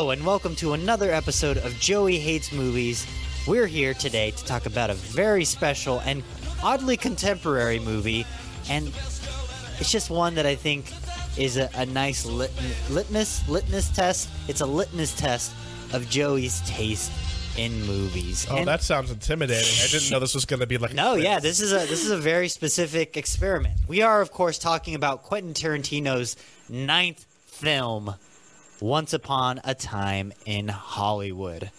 Hello, and welcome to another episode of Joey Hates Movies. We're here today to talk about a very special and oddly contemporary movie, and it's just one that I think is a, a nice lit- litmus litmus test. It's a litmus test of Joey's taste in movies. Oh, And- that sounds intimidating. I didn't know this was going to be like. no, yeah, this is a this is a very specific experiment. We are, of course, talking about Quentin Tarantino's ninth film, Once Upon a Time in Hollywood.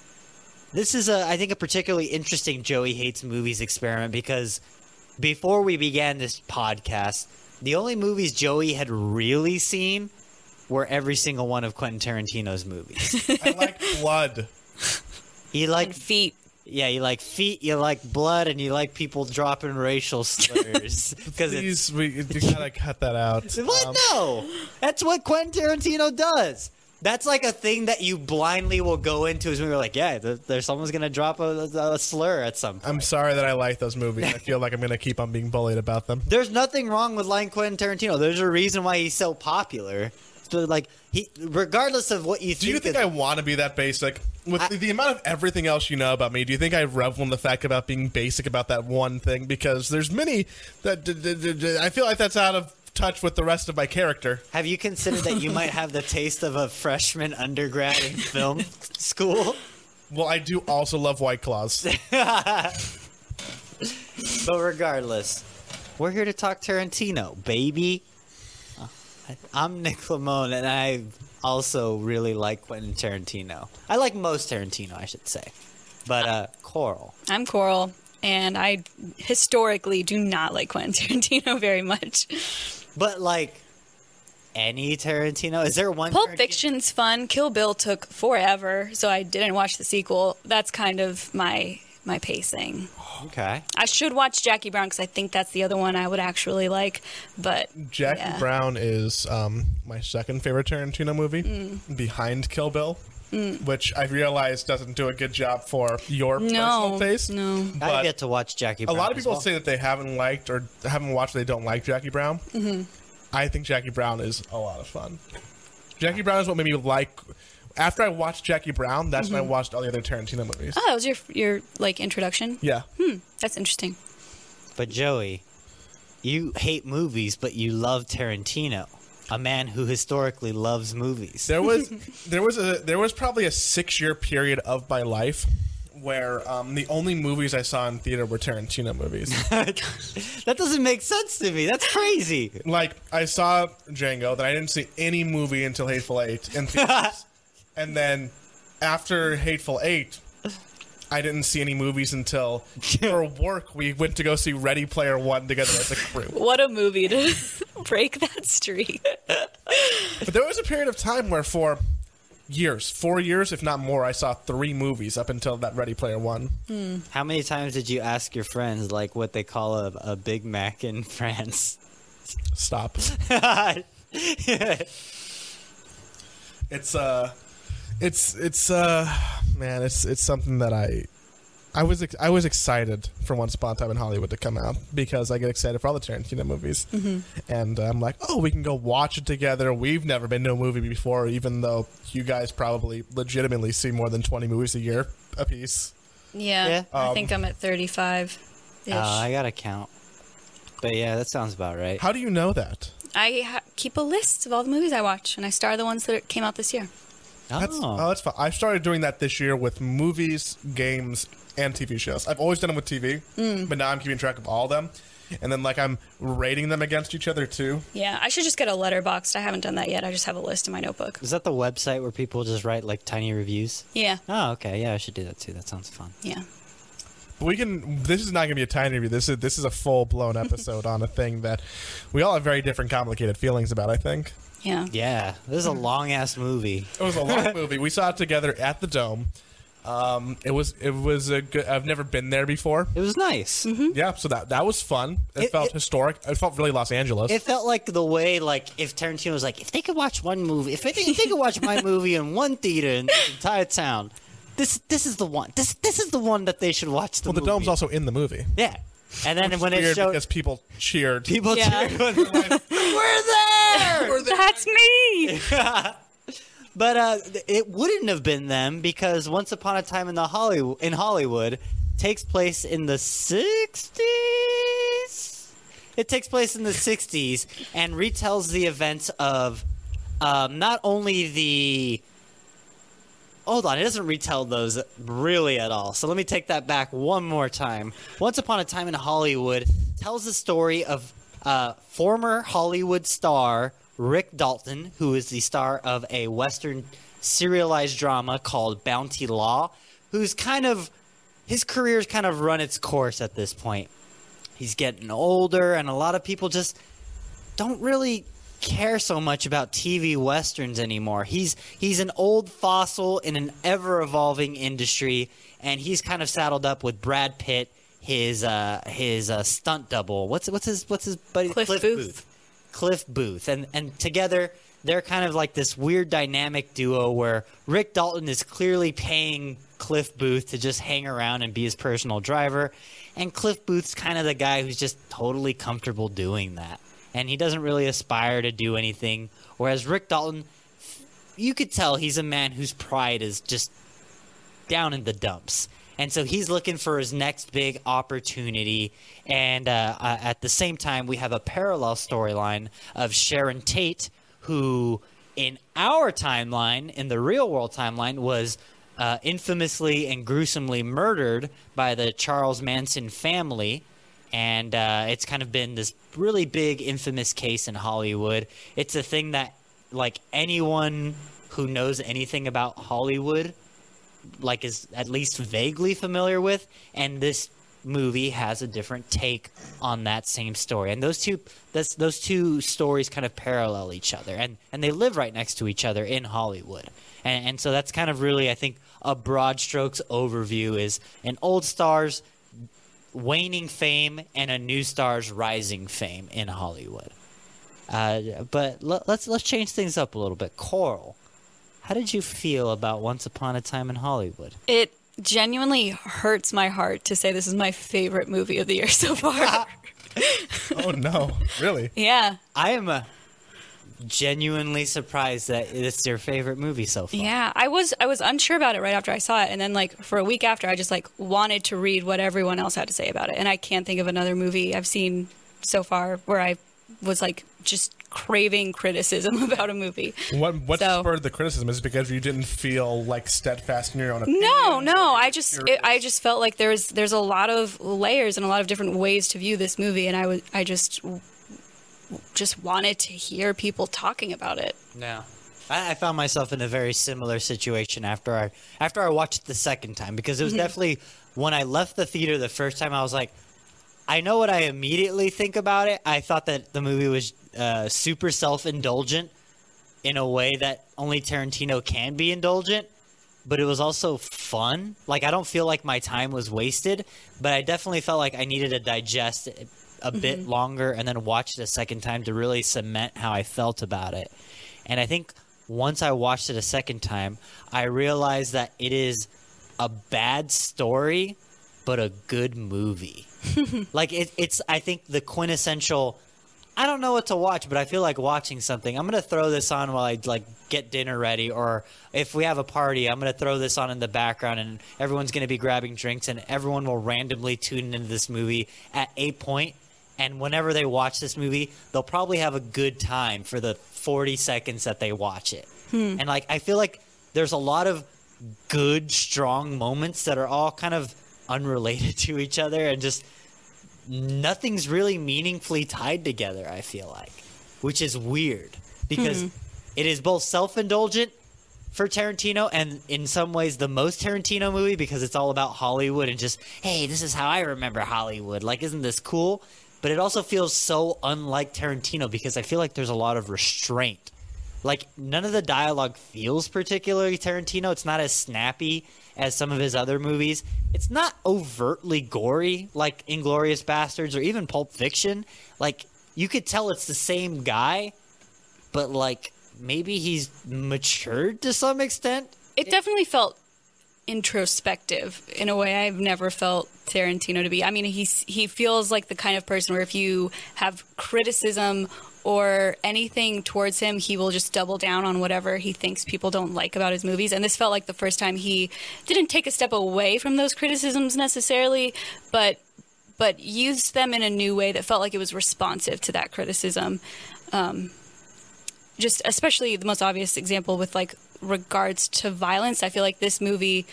This is a, I think, a particularly interesting Joey hates movies experiment because before we began this podcast, the only movies Joey had really seen were every single one of Quentin Tarantino's movies. I like blood. He like and feet. yeah, you like feet, you like blood, and you like people dropping racial slurs because it's Please, we you gotta cut that out. what? Um, no, that's what Quentin Tarantino does. That's like a thing that you blindly will go into. Is when you're like, yeah, there, there's someone's gonna drop a, a slur at some. point. I'm sorry that I like those movies. I feel like I'm going to keep on being bullied about them. There's nothing wrong with liking Quentin Tarantino. There's a reason why he's so popular. So like he, regardless of what you Do think, you think I want to be that basic? With I- the, amount of everything else you know about me, do you think I revel in the fact about being basic about that one thing? Because there's many that d- d- d- d- I feel like that's out of touch with the rest of my character. have you considered that you might have the taste of a freshman undergrad in film school? Well, I do also love White Claws. But regardless, we're here to talk Tarantino, baby. Uh, I'm Nick Lamone, and I also really like Quentin Tarantino. I like most Tarantino, I should say. But uh, Coral, I'm Coral, and I historically do not like Quentin Tarantino very much. But like any Tarantino, is there one? Pulp Tarantino- Fiction's fun. Kill Bill took forever, so I didn't watch the sequel. That's kind of my my pacing. Okay, I should watch Jackie Brown because I think that's the other one I would actually like. But Jackie yeah. Brown is um, my second favorite Tarantino movie, Mm. behind Kill Bill, which I realize doesn't do a good job for your personal no, taste. no. I get to watch Jackie. a lot of people well. say that they haven't liked or haven't watched. They don't like Jackie Brown. Mm-hmm. I think Jackie Brown is a lot of fun. Jackie Brown is what made me like. After I watched Jackie Brown, that's when I watched all the other Tarantino movies. Oh, that was your your like introduction. Yeah, Hmm. That's interesting. But Joey, you hate movies, but you love Tarantino, a man who historically loves movies. there was there was a there was probably a six year period of my life where um, the only movies I saw in theater were Tarantino movies. that doesn't make sense to me. That's crazy. like I saw Django, then I didn't see any movie until Hateful Eight in theaters, and then after Hateful Eight. I didn't see any movies until for work we went to go see Ready Player One together as a crew. What a movie to break that streak. But there was a period of time where for years, four years, if not more, I saw three movies up until that Ready Player One. How many times did you ask your friends like what they call a, a Big Mac in France? Stop. It's uh, it's it's uh, man, it's it's something that I. I was ex- I was excited for Once Upon a Time in Hollywood to come out because I get excited for all the Tarantino movies, and uh, I'm like, oh, we can go watch it together. We've never been to a movie before, even though you guys probably legitimately see more than 20 movies a year a piece. Yeah, Yeah. I think I'm at 35 ish. Oh, I gotta count. But yeah, that sounds about right. How do you know that? I ha- keep a list of all the movies I watch, and I star the ones that came out this year. That's, oh. Oh, that's fun. I started doing that this year with movies, games, and TV shows. I've always done them with TV, mm. but now I'm keeping track of all of them. And then, like, I'm rating them against each other, too. Yeah, I should just get a Letterboxd. I haven't done that yet. I just have a list in my notebook. is that the website where people just write like tiny reviews? Yeah, Oh, okay. Yeah, I should do that too. That sounds fun. yeah. But we can. This is not going to be a tiny review. This is this is a full blown episode on a thing that we all have very different, complicated feelings about. I think Yeah. Yeah, this is a long ass movie. it was a long movie. We saw it together at the Dome. Um, it was it was a good. I've never been there before. It was nice. Yeah, so that that was fun. It, It- felt it- historic. It felt really Los Angeles. It felt like the way, like, if Tarantino was like, if they could watch one movie, if they, if they could watch my movie in one theater in the entire town, this this is the one. This this is the one that they should watch. The well, the movie. Dome's also in the movie. yeah. And then when it Weird showed because people cheered. people Yeah. cheered when they're like, "We're there!" That's me. But uh, it wouldn't have been them because Once Upon a Time in the Hollywood in Hollywood takes place in the '60s. It takes place in the '60s and retells the events of um, not only the. Hold on, it doesn't retell those really at all. So let me take that back one more time. Once Upon a Time in Hollywood tells the story of uh, former Hollywood star Rick Dalton, who is the star of a Western serialized drama called Bounty Law, who's kind of his career's kind of run its course at this point. He's getting older, and a lot of people just don't really care so much about TV westerns anymore. He's he's an old fossil in an ever evolving industry, and he's kind of saddled up with Brad Pitt, his uh, his uh, stunt double. What's what's his what's his buddy Cliff Booth. Cliff Booth, and and together they're kind of like this weird dynamic duo where Rick Dalton is clearly paying Cliff Booth to just hang around and be his personal driver, and Cliff Booth's kind of the guy who's just totally comfortable doing that, and he doesn't really aspire to do anything. Whereas Rick Dalton, you could tell he's a man whose pride is just down in the dumps. And so he's looking for his next big opportunity. And uh, uh, at the same time, we have a parallel storyline of Sharon Tate, who in our timeline, in the real world timeline, was uh, infamously and gruesomely murdered by the Charles Manson family. And uh, it's kind of been this really big, infamous case in Hollywood. It's a thing that, like, anyone who knows anything about Hollywood like is at least vaguely familiar with and this movie has a different take on that same story. And those two that's those two stories kind of parallel each other and and they live right next to each other in Hollywood. And, and so that's kind of really I think a broad strokes overview is an old star's waning fame and a new star's rising fame in Hollywood. Uh, but let, let's let's change things up a little bit. Coral how did you feel about Once Upon a Time in Hollywood? It genuinely hurts my heart to say this is my favorite movie of the year so far. Oh no, really? yeah. I am uh, genuinely surprised that it's your favorite movie so far. Yeah, I was I was unsure about it right after I saw it, and then like for a week after, I just like wanted to read what everyone else had to say about it, and I can't think of another movie I've seen so far where I was like just craving criticism about a movie. What what So- spurred the criticism? Is it because you didn't feel like steadfast in your own opinion? No, no, I just it, I just felt like there's there's a lot of layers and a lot of different ways to view this movie, and I was I just just wanted to hear people talking about it. Yeah. I, I found myself in a very similar situation after I after I watched it the second time because it was mm-hmm. definitely when I left the theater the first time I was like, I know what I immediately think about it. I thought that the movie was uh, super self indulgent in a way that only Tarantino can be indulgent, but it was also fun. Like I don't feel like my time was wasted, but I definitely felt like I needed to digest it a bit longer and then watch it a second time to really cement how I felt about it. And I think once I watched it a second time, I realized that it is a bad story, but a good movie. like it, it's, I think the quintessential. I don't know what to watch, but I feel like watching something. I'm gonna throw this on while I like get dinner ready, or if we have a party, I'm gonna throw this on in the background, and everyone's gonna be grabbing drinks, and everyone will randomly tune into this movie at a point, and whenever they watch this movie, they'll probably have a good time for the 40 seconds that they watch it. Hmm. And like, I feel like there's a lot of good, strong moments that are all kind of unrelated to each other, and just nothing's really meaningfully tied together, I feel like, which is weird because hmm. it is both self indulgent for Tarantino and in some ways the most Tarantino movie because it's all about Hollywood and just, hey, this is how I remember Hollywood. Like, isn't this cool? But it also feels so unlike Tarantino because I feel like there's a lot of restraint. Like, none of the dialogue feels particularly Tarantino. It's not as snappy as some of his other movies. It's not overtly gory like Inglourious Basterds or even Pulp Fiction. Like, you could tell it's the same guy, but like maybe he's matured to some extent. It definitely felt introspective in a way I've never felt Tarantino to be. I mean, he's he feels like the kind of person where if you have criticism or anything towards him, he will just double down on whatever he thinks people don't like about his movies. And this felt like the first time he didn't take a step away from those criticisms necessarily, but but used them in a new way that felt like it was responsive to that criticism. Um, just especially the most obvious example with like regards to violence. I feel like this movie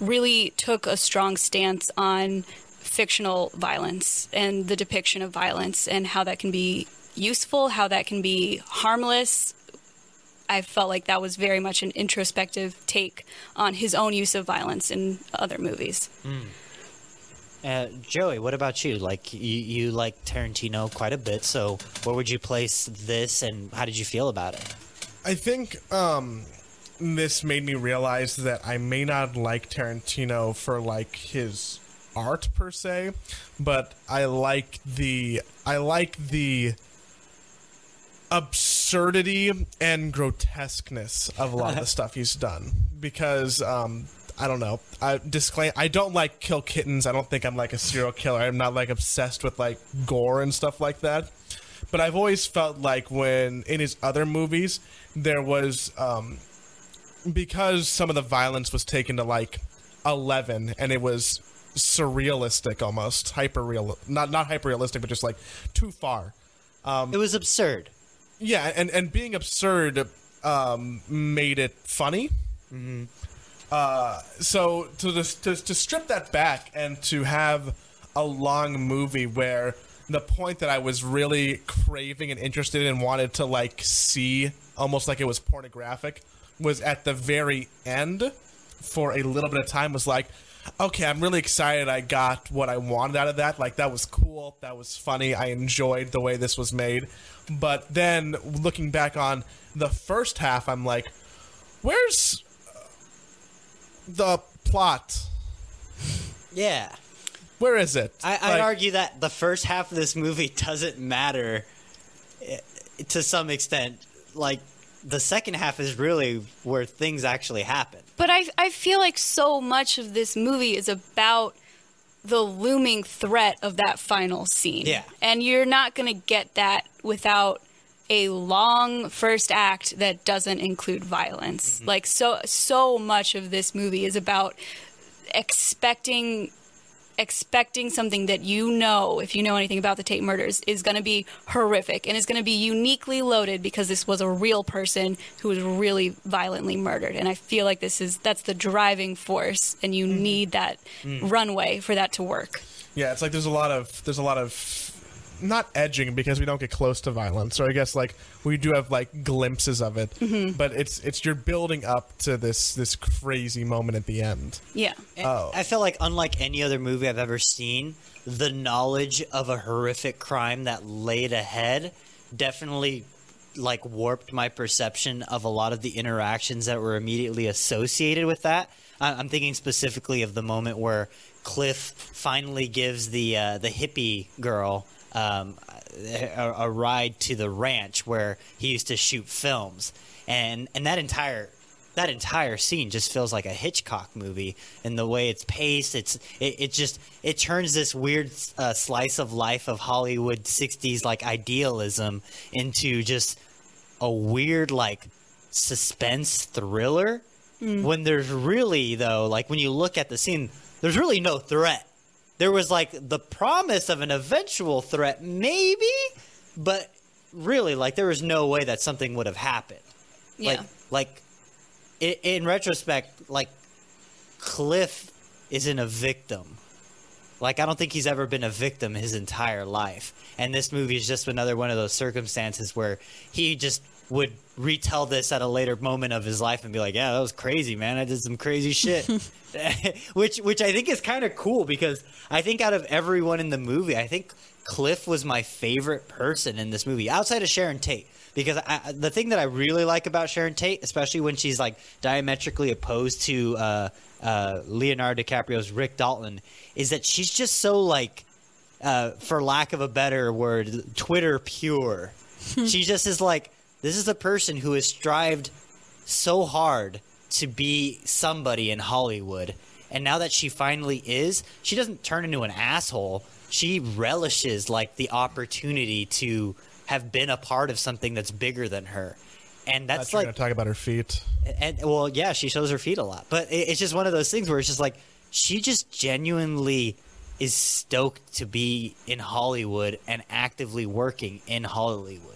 really took a strong stance on fictional violence and the depiction of violence and how that can be useful, how that can be harmless. I felt like that was very much an introspective take on his own use of violence in other movies. Uh, Joey, what about you? Like you, you like Tarantino quite a bit, so where would you place this, and how did you feel about it? I think um, this made me realize that I may not like Tarantino for like his art per se, but I like the I like the absurdity and grotesqueness of a lot of the stuff he's done because um I don't know. I disclaim I don't like kill kittens. I don't think I'm like a serial killer. I'm not like obsessed with like gore and stuff like that. But I've always felt like when in his other movies there was um because some of the violence was taken to like 11 and it was surrealistic almost hyper real not not hyper realistic but just like too far it was absurd. Yeah and and being absurd um made it funny. Uh so to just to, to strip that back and to have a long movie where the point that i was really craving and interested in and wanted to like see almost like it was pornographic was at the very end for a little bit of time was like okay i'm really excited i got what i wanted out of that. Like that was cool. That was funny. I enjoyed the way this was made but then looking back on the first half i'm like where's the plot Yeah, where is it I, I'd Like, argue that the first half of this movie doesn't matter eh, to some extent. Like the second half is really where things actually happen. But I, I feel like so much of this movie is about the looming threat of that final scene. Yeah. And you're not going to get that without a long first act that doesn't include violence. Mm-hmm. Like so so much of this movie is about expecting expecting something that you know, if you know anything about the Tate murders, is going to be horrific and is going to be uniquely loaded because this was a real person who was really violently murdered. And I feel like this is that's the driving force, and you mm-hmm. need that mm. runway for that to work. Yeah, it's like there's a lot of there's a lot of not edging because we don't get close to violence, or I guess like we do have like glimpses of it, but it's it's you're building up to this this crazy moment at the end. Yeah. Oh. I feel like unlike any other movie I've ever seen, the knowledge of a horrific crime that laid ahead definitely like warped my perception of a lot of the interactions that were immediately associated with that. I- I'm thinking specifically of the moment where Cliff finally gives the uh, the hippie girl um, a, a ride to the ranch where he used to shoot films, and and that entire that entire scene just feels like a Hitchcock movie and the way it's paced. It's it, it just it turns this weird uh, slice of life of Hollywood '60s like idealism into just a weird like suspense thriller. When there's really though, like when you look at the scene, there's really no threat. There was like the promise of an eventual threat, maybe, but really, like there was no way that something would have happened. Yeah. Like, like in retrospect, like Cliff isn't a victim. Like I don't think he's ever been a victim his entire life, and this movie is just another one of those circumstances where he just would retell this at a later moment of his life and be like, "Yeah, that was crazy, man. I did some crazy shit." which which I think is kind of cool because I think out of everyone in the movie, I think Cliff was my favorite person in this movie outside of Sharon Tate. Because I, the thing that I really like about Sharon Tate, especially when she's like diametrically opposed to uh, uh, Leonardo DiCaprio's Rick Dalton, is that she's just so like, uh, for lack of a better word, Twitter pure. she just is like, this is a person who has strived so hard to be somebody in Hollywood. And now that she finally is, she doesn't turn into an asshole. She relishes like the opportunity to have been a part of something that's bigger than her. And that's like going to talk about her feet. and well, yeah, she shows her feet a lot, but it, it's just one of those things where it's just like she just genuinely is stoked to be in Hollywood and actively working in Hollywood.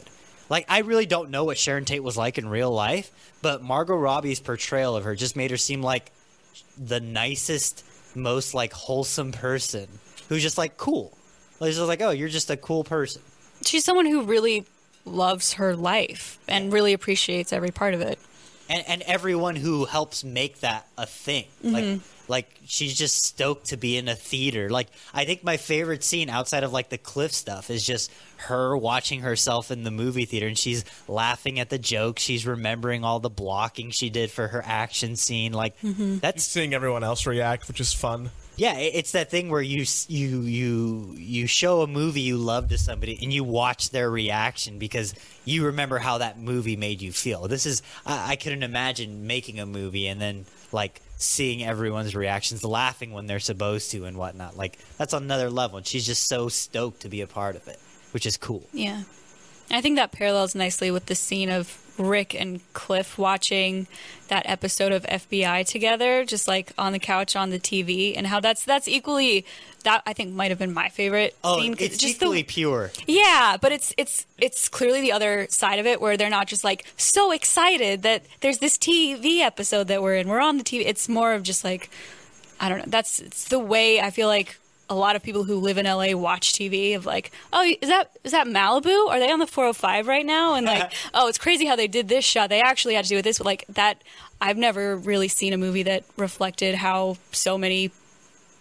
Like I really don't know what Sharon Tate was like in real life, but Margot Robbie's portrayal of her just made her seem like the nicest, most like wholesome person who's just like cool. Like, just like, oh, you're just a cool person. She's someone who really loves her life and really appreciates every part of it. and and everyone who helps make that a thing like mm-hmm. Like she's just stoked to be in a theater like i think my favorite scene outside of like the cliff stuff is just her watching herself in the movie theater and she's laughing at the jokes she's remembering all the blocking she did for her action scene like mm-hmm. that's Seeing everyone else react, which is fun. yeah, it's that thing where you you you you show a movie you love to somebody and you watch their reaction because you remember how that movie made you feel. This is I, I couldn't imagine making a movie and then like seeing everyone's reactions, laughing when they're supposed to and whatnot. Like that's another level. And she's just so stoked to be a part of it, which is cool. Yeah. I think that parallels nicely with the scene of Rick and Cliff watching that episode of FBI together, just like on the couch on the TV, and how that's that's equally that I think might have been my favorite Oh, scene. it's just equally the, pure. yeah, but it's it's it's clearly the other side of it where they're not just like so excited that there's this TV episode that we're in. We're on the TV. It's more of just like I don't know. That's it's the way I feel like a lot of people who live in LA watch TV of like, oh, is that is that Malibu? Are they on the 405 right now? And like, oh, it's crazy how they did this shot. They actually had to do with this, but like that. I've never really seen a movie that reflected how so many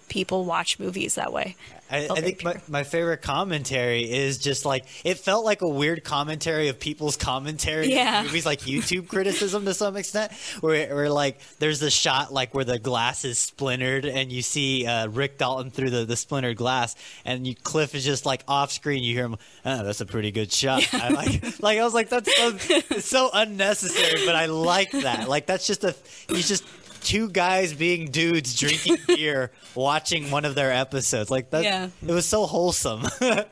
people watch movies that way. I, I think my, pure. my favorite commentary is just like it felt like a weird commentary of people's commentary Yeah. movies like YouTube criticism to some extent where, where like there's the shot like where the glass is splintered and you see uh, Rick Dalton through the, the splintered glass and you, Cliff is just like off screen you hear him oh that's a pretty good shot I like like I was like that's so, so unnecessary but I like that like that's just a he's just two guys being dudes drinking beer watching one of their episodes like that Yeah. it was so wholesome and,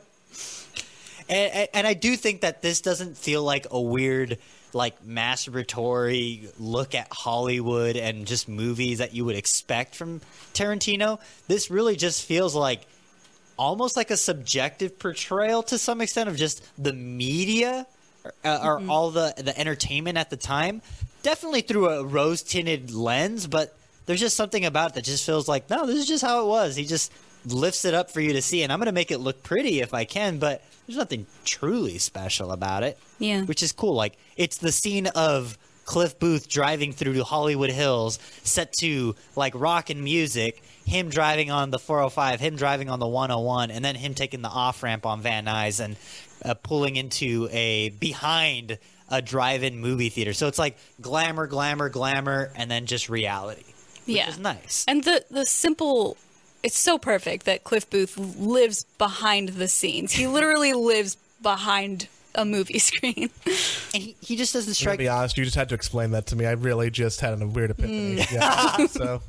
and, and i do think that this doesn't feel like a weird like masturbatory look at hollywood and just movies that you would expect from tarantino this really just feels like almost like a subjective portrayal to some extent of just the media uh, or all the the entertainment at the time. Definitely through a rose tinted lens, but there's just something about it that just feels like no, this is just how it was. He just lifts it up for you to see, and I'm gonna make it look pretty if I can, but there's nothing truly special about it. Yeah. which is cool. Like it's the scene of Cliff Booth driving through Hollywood Hills, set to like rock and music. Him driving on the 405, him driving on the 101, and then him taking the off ramp on Van Nuys and uh, pulling into a behind a drive-in movie theater. So it's like glamour, glamour, glamour, and then just reality. Which Yeah. is nice. And the the simple it's so perfect that Cliff Booth lives behind the scenes. He literally lives behind a movie screen. And he, he just doesn't strike. To be honest, you just had to explain that to me. I really just had a weird epiphany. Mm. Yeah. so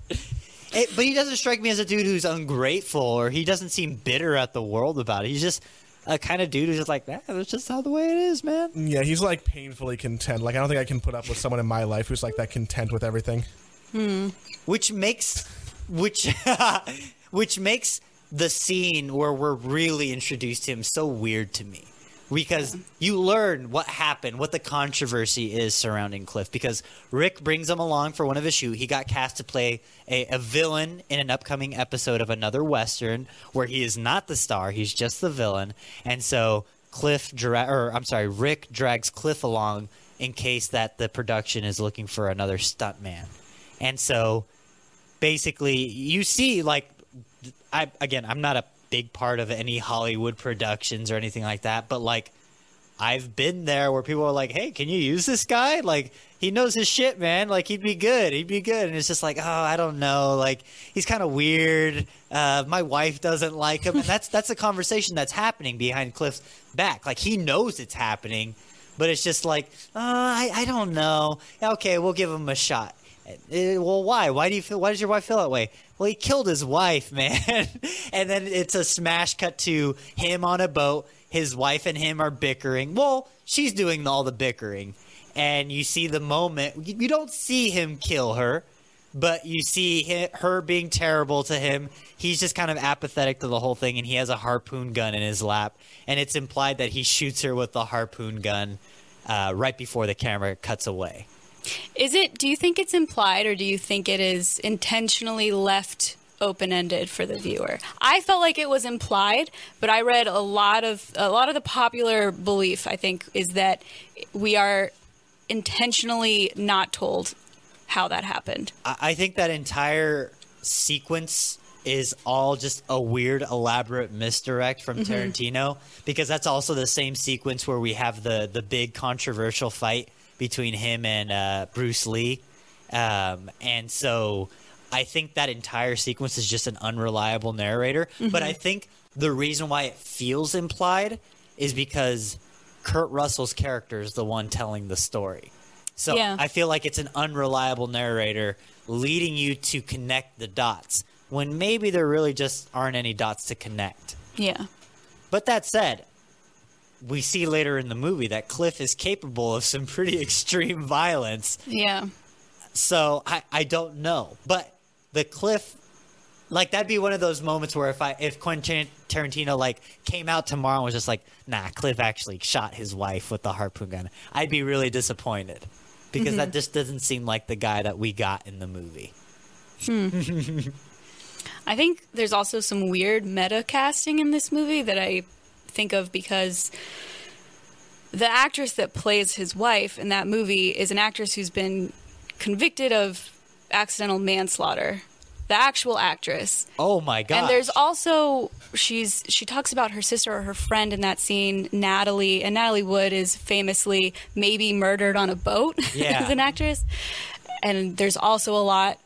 It, but he doesn't strike me as a dude who's ungrateful or he doesn't seem bitter at the world about it. He's just a kind of dude who's just like, eh, that's just how the way it is, man. yeah, he's like painfully content. Like I don't think I can put up with someone in my life who's like that content with everything. Hmm. Which makes, which, which makes the scene where we're really introduced to him so weird to me. Because you learn what happened, what the controversy is surrounding Cliff. Because Rick brings him along for one of his shoot. He got cast to play a, a villain in an upcoming episode of another Western where he is not the star, he's just the villain. And so Cliff, dra- or I'm sorry, Rick drags Cliff along in case that the production is looking for another stuntman. And so basically you see like I again I'm not a big part of any Hollywood productions or anything like that, but like I've been there where people are like, "Hey, can you use this guy? Like he knows his shit, man. Like he'd be good. He'd be good." And it's just like, "Oh, I don't know. Like he's kind of weird. Uh, my wife doesn't like him." And that's that's a conversation that's happening behind Cliff's back. Like he knows it's happening, but it's just like, uh, I I don't know. Okay, we'll give him a shot. Uh, well, why? Why do you feel? Why does your wife feel that way? Well, he killed his wife, man. and then it's a smash cut to him on a boat. his wife and him are bickering. Well, she's doing all the bickering, and you see the moment. You don't see him kill her, but you see her being terrible to him. He's just kind of apathetic to the whole thing, and he has a harpoon gun in his lap, and it's implied that he shoots her with the harpoon gun uh, right before the camera cuts away. Is it? Do you think it's implied, or do you think it is intentionally left open ended for the viewer? I felt like it was implied, but I read a lot of a lot of the popular belief. I think is that we are intentionally not told how that happened. I I think that entire sequence is all just a weird, elaborate misdirect from mm-hmm. Tarantino because that's also the same sequence where we have the the big controversial fight between him and uh, Bruce Lee, um, and so I think that entire sequence is just an unreliable narrator. But I think the reason why it feels implied is because Kurt Russell's character is the one telling the story. So Yeah. I feel like it's an unreliable narrator leading you to connect the dots when maybe there really just aren't any dots to connect. Yeah. But that said, we see later in the movie that Cliff is capable of some pretty extreme violence. Yeah. So I, I don't know. But the Cliff like that'd be one of those moments where if I if Quentin Tarantino like came out tomorrow and was just like, nah, Cliff actually shot his wife with the harpoon gun, I'd be really disappointed. Because that mm-hmm. just doesn't seem like the guy that we got in the movie. Hmm. I think there's also some weird meta casting in this movie that I think of because the actress that plays his wife in that movie is an actress who's been convicted of accidental manslaughter. The actual actress. Oh my god. And there's also she's she talks about her sister or her friend in that scene, Natalie, and Natalie Wood is famously maybe murdered on a boat Yeah. as an actress. And there's also a lot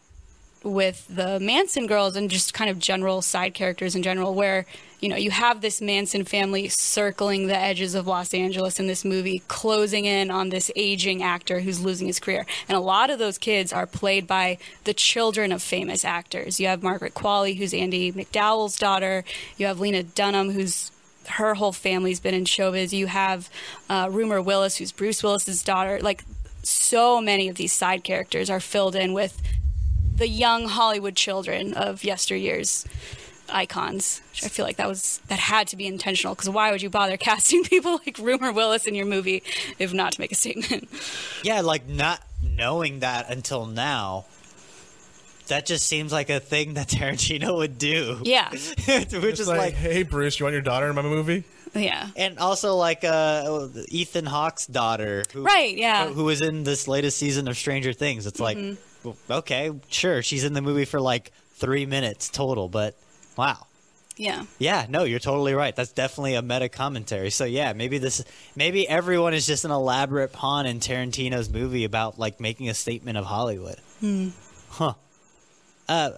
with the Manson girls and just kind of general side characters in general where you know you have this Manson family circling the edges of Los Angeles in this movie closing in on this aging actor who's losing his career. And a lot of those kids are played by the children of famous actors. You have Margaret Qualley who's Andie MacDowell's daughter. You have Lena Dunham who's her whole family's been in showbiz. You have uh, Rumer Willis who's Bruce Willis's daughter. Like so many of these side characters are filled in with the young Hollywood children of yesteryear's icons. Which I feel like that was that had to be intentional because why would you bother casting people like Rumer Willis in your movie if not to make a statement? Yeah, like not knowing that until now. That just seems like a thing that Tarantino would do. yeah, We're It's just like, like, hey, Bruce, you want your daughter in my movie? yeah, and also like uh, Ethan Hawke's daughter, who, right, yeah, who was in this latest season of Stranger Things. It's like, well, okay, sure, she's in the movie for like three minutes total, but wow. yeah. Yeah, no, you're totally right. That's definitely a meta commentary. So yeah, maybe this, maybe everyone is just an elaborate pawn in Tarantino's movie about like making a statement of Hollywood. Huh. Uh,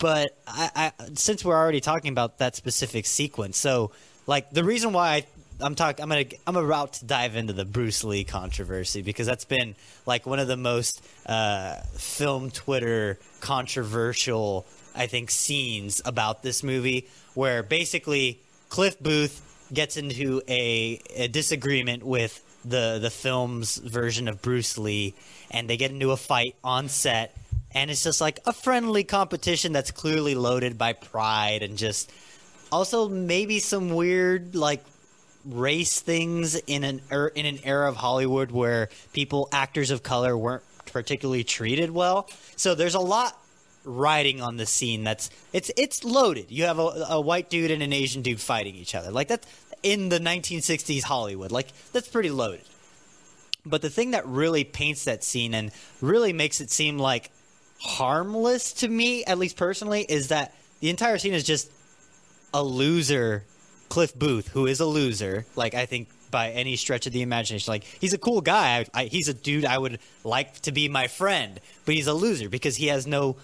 but I, I, since we're already talking about that specific sequence, so like the reason why I, I'm talking, I'm gonna, I'm about to dive into the Bruce Lee controversy because that's been like one of the most uh, film Twitter controversial, I think, scenes about this movie, where basically Cliff Booth gets into a, a disagreement with the the film's version of Bruce Lee, and they get into a fight on set, and it's just like a friendly competition that's clearly loaded by pride and just also maybe some weird like race things in an er, in an era of Hollywood where people actors of color weren't particularly treated well. So there's a lot riding on the scene that's it's it's loaded. You have a, a white dude and an Asian dude fighting each other. Like that's in the 1960s Hollywood. Like that's pretty loaded. But the thing that really paints that scene and really makes it seem like harmless to me, at least personally, is that the entire scene is just a loser, Cliff Booth, who is a loser. Like I think by any stretch of the imagination, like he's a cool guy. I, I, he's a dude I would like to be my friend, but he's a loser because he has no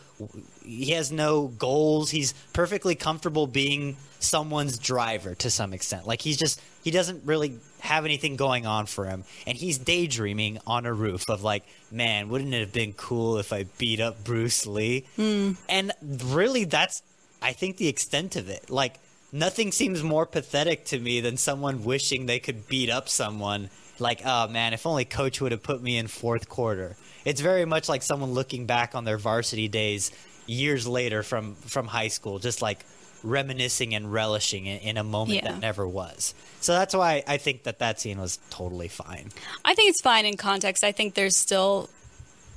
he has no goals. He's perfectly comfortable being someone's driver to some extent. Like he's just he doesn't really have anything going on for him and he's daydreaming on a roof of like, man, wouldn't it have been cool if I beat up Bruce Lee? Hmm. And really that's I think the extent of it. Like nothing seems more pathetic to me than someone wishing they could beat up someone. Like, oh man, if only coach would have put me in fourth quarter. It's very much like someone looking back on their varsity days years later from from high school, just like reminiscing and relishing in, in a moment Yeah. that never was. So that's why I think that that scene was totally fine. I think it's fine in context. I think there's still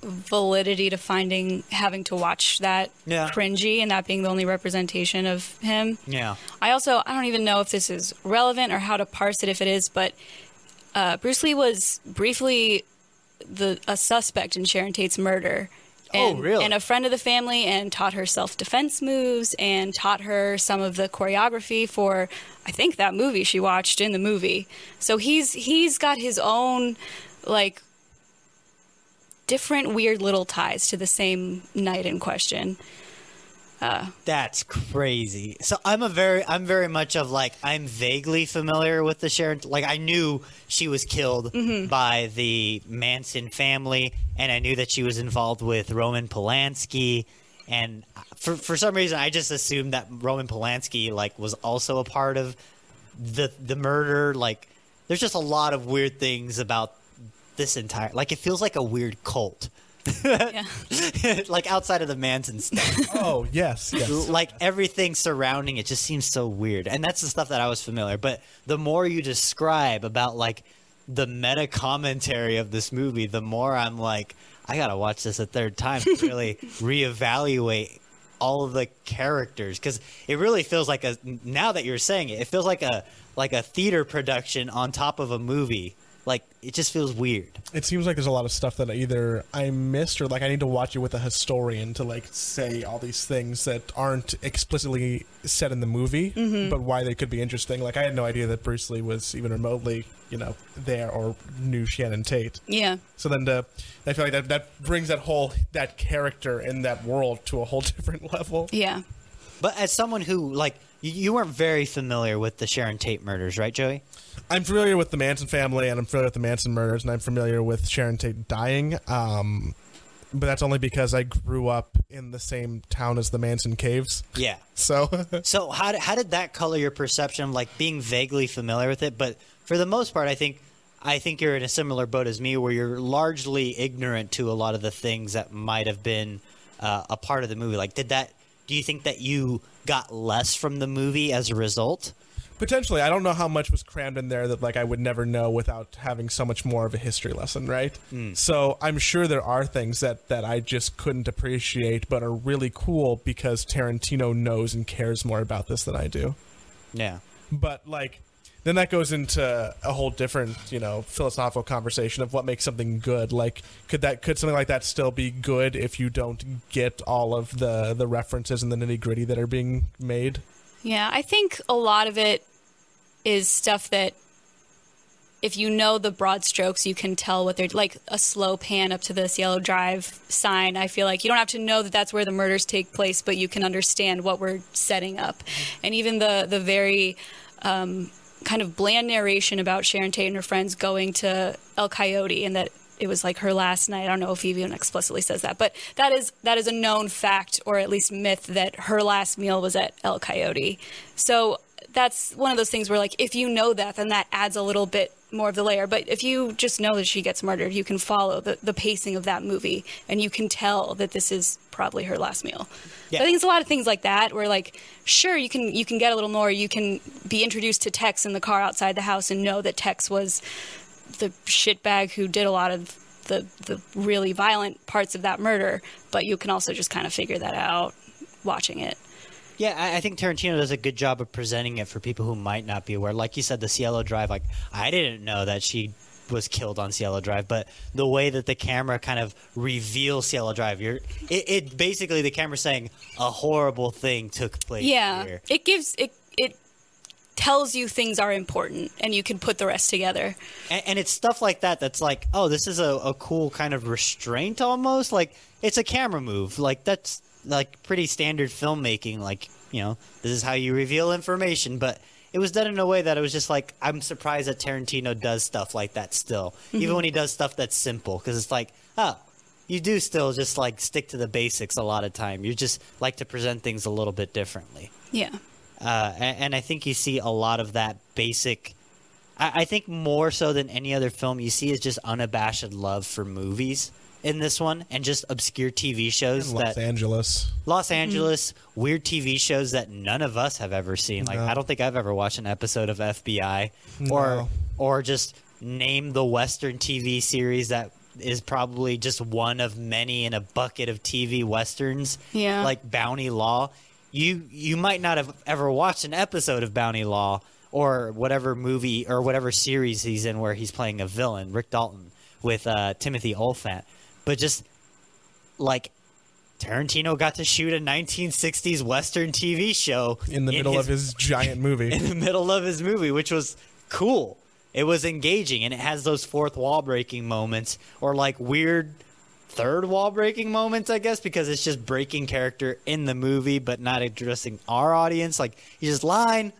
validity to finding having to watch that Yeah. cringy and that being the only representation of him. Yeah. I also I don't even know if this is relevant or how to parse it if it is, but uh, Bruce Lee was briefly the a suspect in Sharon Tate's murder. Oh, And, really? And a friend of the family, and taught her self defense moves, and taught her some of the choreography for, I think that movie she watched in the movie. So he's he's got his own, like, different weird little ties to the same night in question. Uh, That's crazy. So I'm a very I'm very much of like I'm vaguely familiar with the Sharon like I knew she was killed mm-hmm. by the Manson family and I knew that she was involved with Roman Polanski and for for some reason I just assumed that Roman Polanski like was also a part of the the murder like there's just a lot of weird things about this entire like it feels like a weird cult. Like outside of the Manson stuff. Oh yes, yes. like everything surrounding it just seems so weird. And that's the stuff that i was familiar but the more you describe about like the meta commentary of this movie the more i'm like i gotta watch this a third time to really reevaluate all of the characters. Because it really feels like a now that you're saying it it feels like a like a theater production on top of a movie like it just feels weird It seems like there's a lot of stuff that either I missed or like I need to watch it with a historian to like say all these things that aren't explicitly said in the movie, mm-hmm. but why they could be interesting. Like I had no idea that Bruce Lee was even remotely, you know, there or knew Shannon Tate. Yeah. So then to, I feel like that that brings that whole that character in that world to a whole different level. Yeah. but as someone who like you, you weren't very familiar with the sharon tate murders right joey I'm familiar with the Manson family and I'm familiar with the Manson murders and I'm familiar with Sharon Tate dying. Um, but that's only because I grew up in the same town as the Manson caves. yeah So So how did, how did that color your perception of like being vaguely familiar with it? But for the most part, I think I think you're in a similar boat as me, where you're largely ignorant to a lot of the things that might have been uh, a part of the movie. Like, did that? Do you think that you got less from the movie as a result? potentially, I don't know how much was crammed in there that like I would never know without having so much more of a history lesson, right? Hmm. So I'm sure there are things that that I just couldn't appreciate, but are really cool because Tarantino knows and cares more about this than I do. Yeah. but like then that goes into a whole different you know philosophical conversation of what makes something good like could that could something like that still be good if you don't get all of the the references and the nitty gritty that are being made Yeah, I think a lot of it is stuff that if you know the broad strokes, you can tell what they're like a slow pan up to this Cielo drive sign. I feel like you don't have to know that that's where the murders take place, but you can understand what we're setting up. And even the the very um, kind of bland narration about Sharon Tate and her friends going to El Coyote and that it was like her last night. I don't know if he even explicitly says that, but that is that is a known fact or at least myth that her last meal was at El Coyote. So that's one of those things where like if you know that, then that adds a little bit more of the layer. But if you just know that she gets murdered, you can follow the, the pacing of that movie and you can tell that this is probably her last meal. Yeah. I think it's a lot of things like that where like sure you can you can get a little more, you can be introduced to Tex in the car outside the house and know that Tex was the shitbag who did a lot of the the really violent parts of that murder, but you can also just kind of figure that out watching it. Yeah, I, I think Tarantino does a good job of presenting it for people who might not be aware. Like you said, the Cielo Drive. Like I didn't know that she was killed on Cielo Drive, but the way that the camera kind of reveals Cielo Drive, you're it, it basically the camera saying a horrible thing took place. Yeah, here. it gives it it tells you things are important and you can put the rest together. and, and it's stuff like that that's like, oh, this is a, a cool kind of restraint almost. Like it's a camera move. Like that's like pretty standard filmmaking. Like you know, this is how you reveal information, but. It was done in a way that it was just like I'm surprised that Tarantino does stuff like that still, even when he does stuff that's simple, because it's like, oh, you do still just like stick to the basics a lot of time. You just like to present things a little bit differently. Yeah. uh, and, and I think you see a lot of that basic. I, I think more so than any other film you see is just unabashed love for movies in this one, and just obscure TV shows Los that Angeles. Los Angeles weird TV shows that none of us have ever seen. Like No. I don't think I've ever watched an episode of FBI or No. or just name the Western TV series that is probably just one of many in a bucket of TV westerns. Yeah. Like Bounty Law. You you might not have ever watched an episode of Bounty Law or whatever movie or whatever series he's in where he's playing a villain, Rick Dalton with uh, Timothy Olyphant. But just like Tarantino got to shoot a 1960s Western TV show In the middle of his giant movie. in the middle of his movie, which was cool. It was engaging, and it has those fourth wall breaking moments, or like weird third wall breaking moments, I guess, because it's just breaking character in the movie, but not addressing our audience. Like you just line,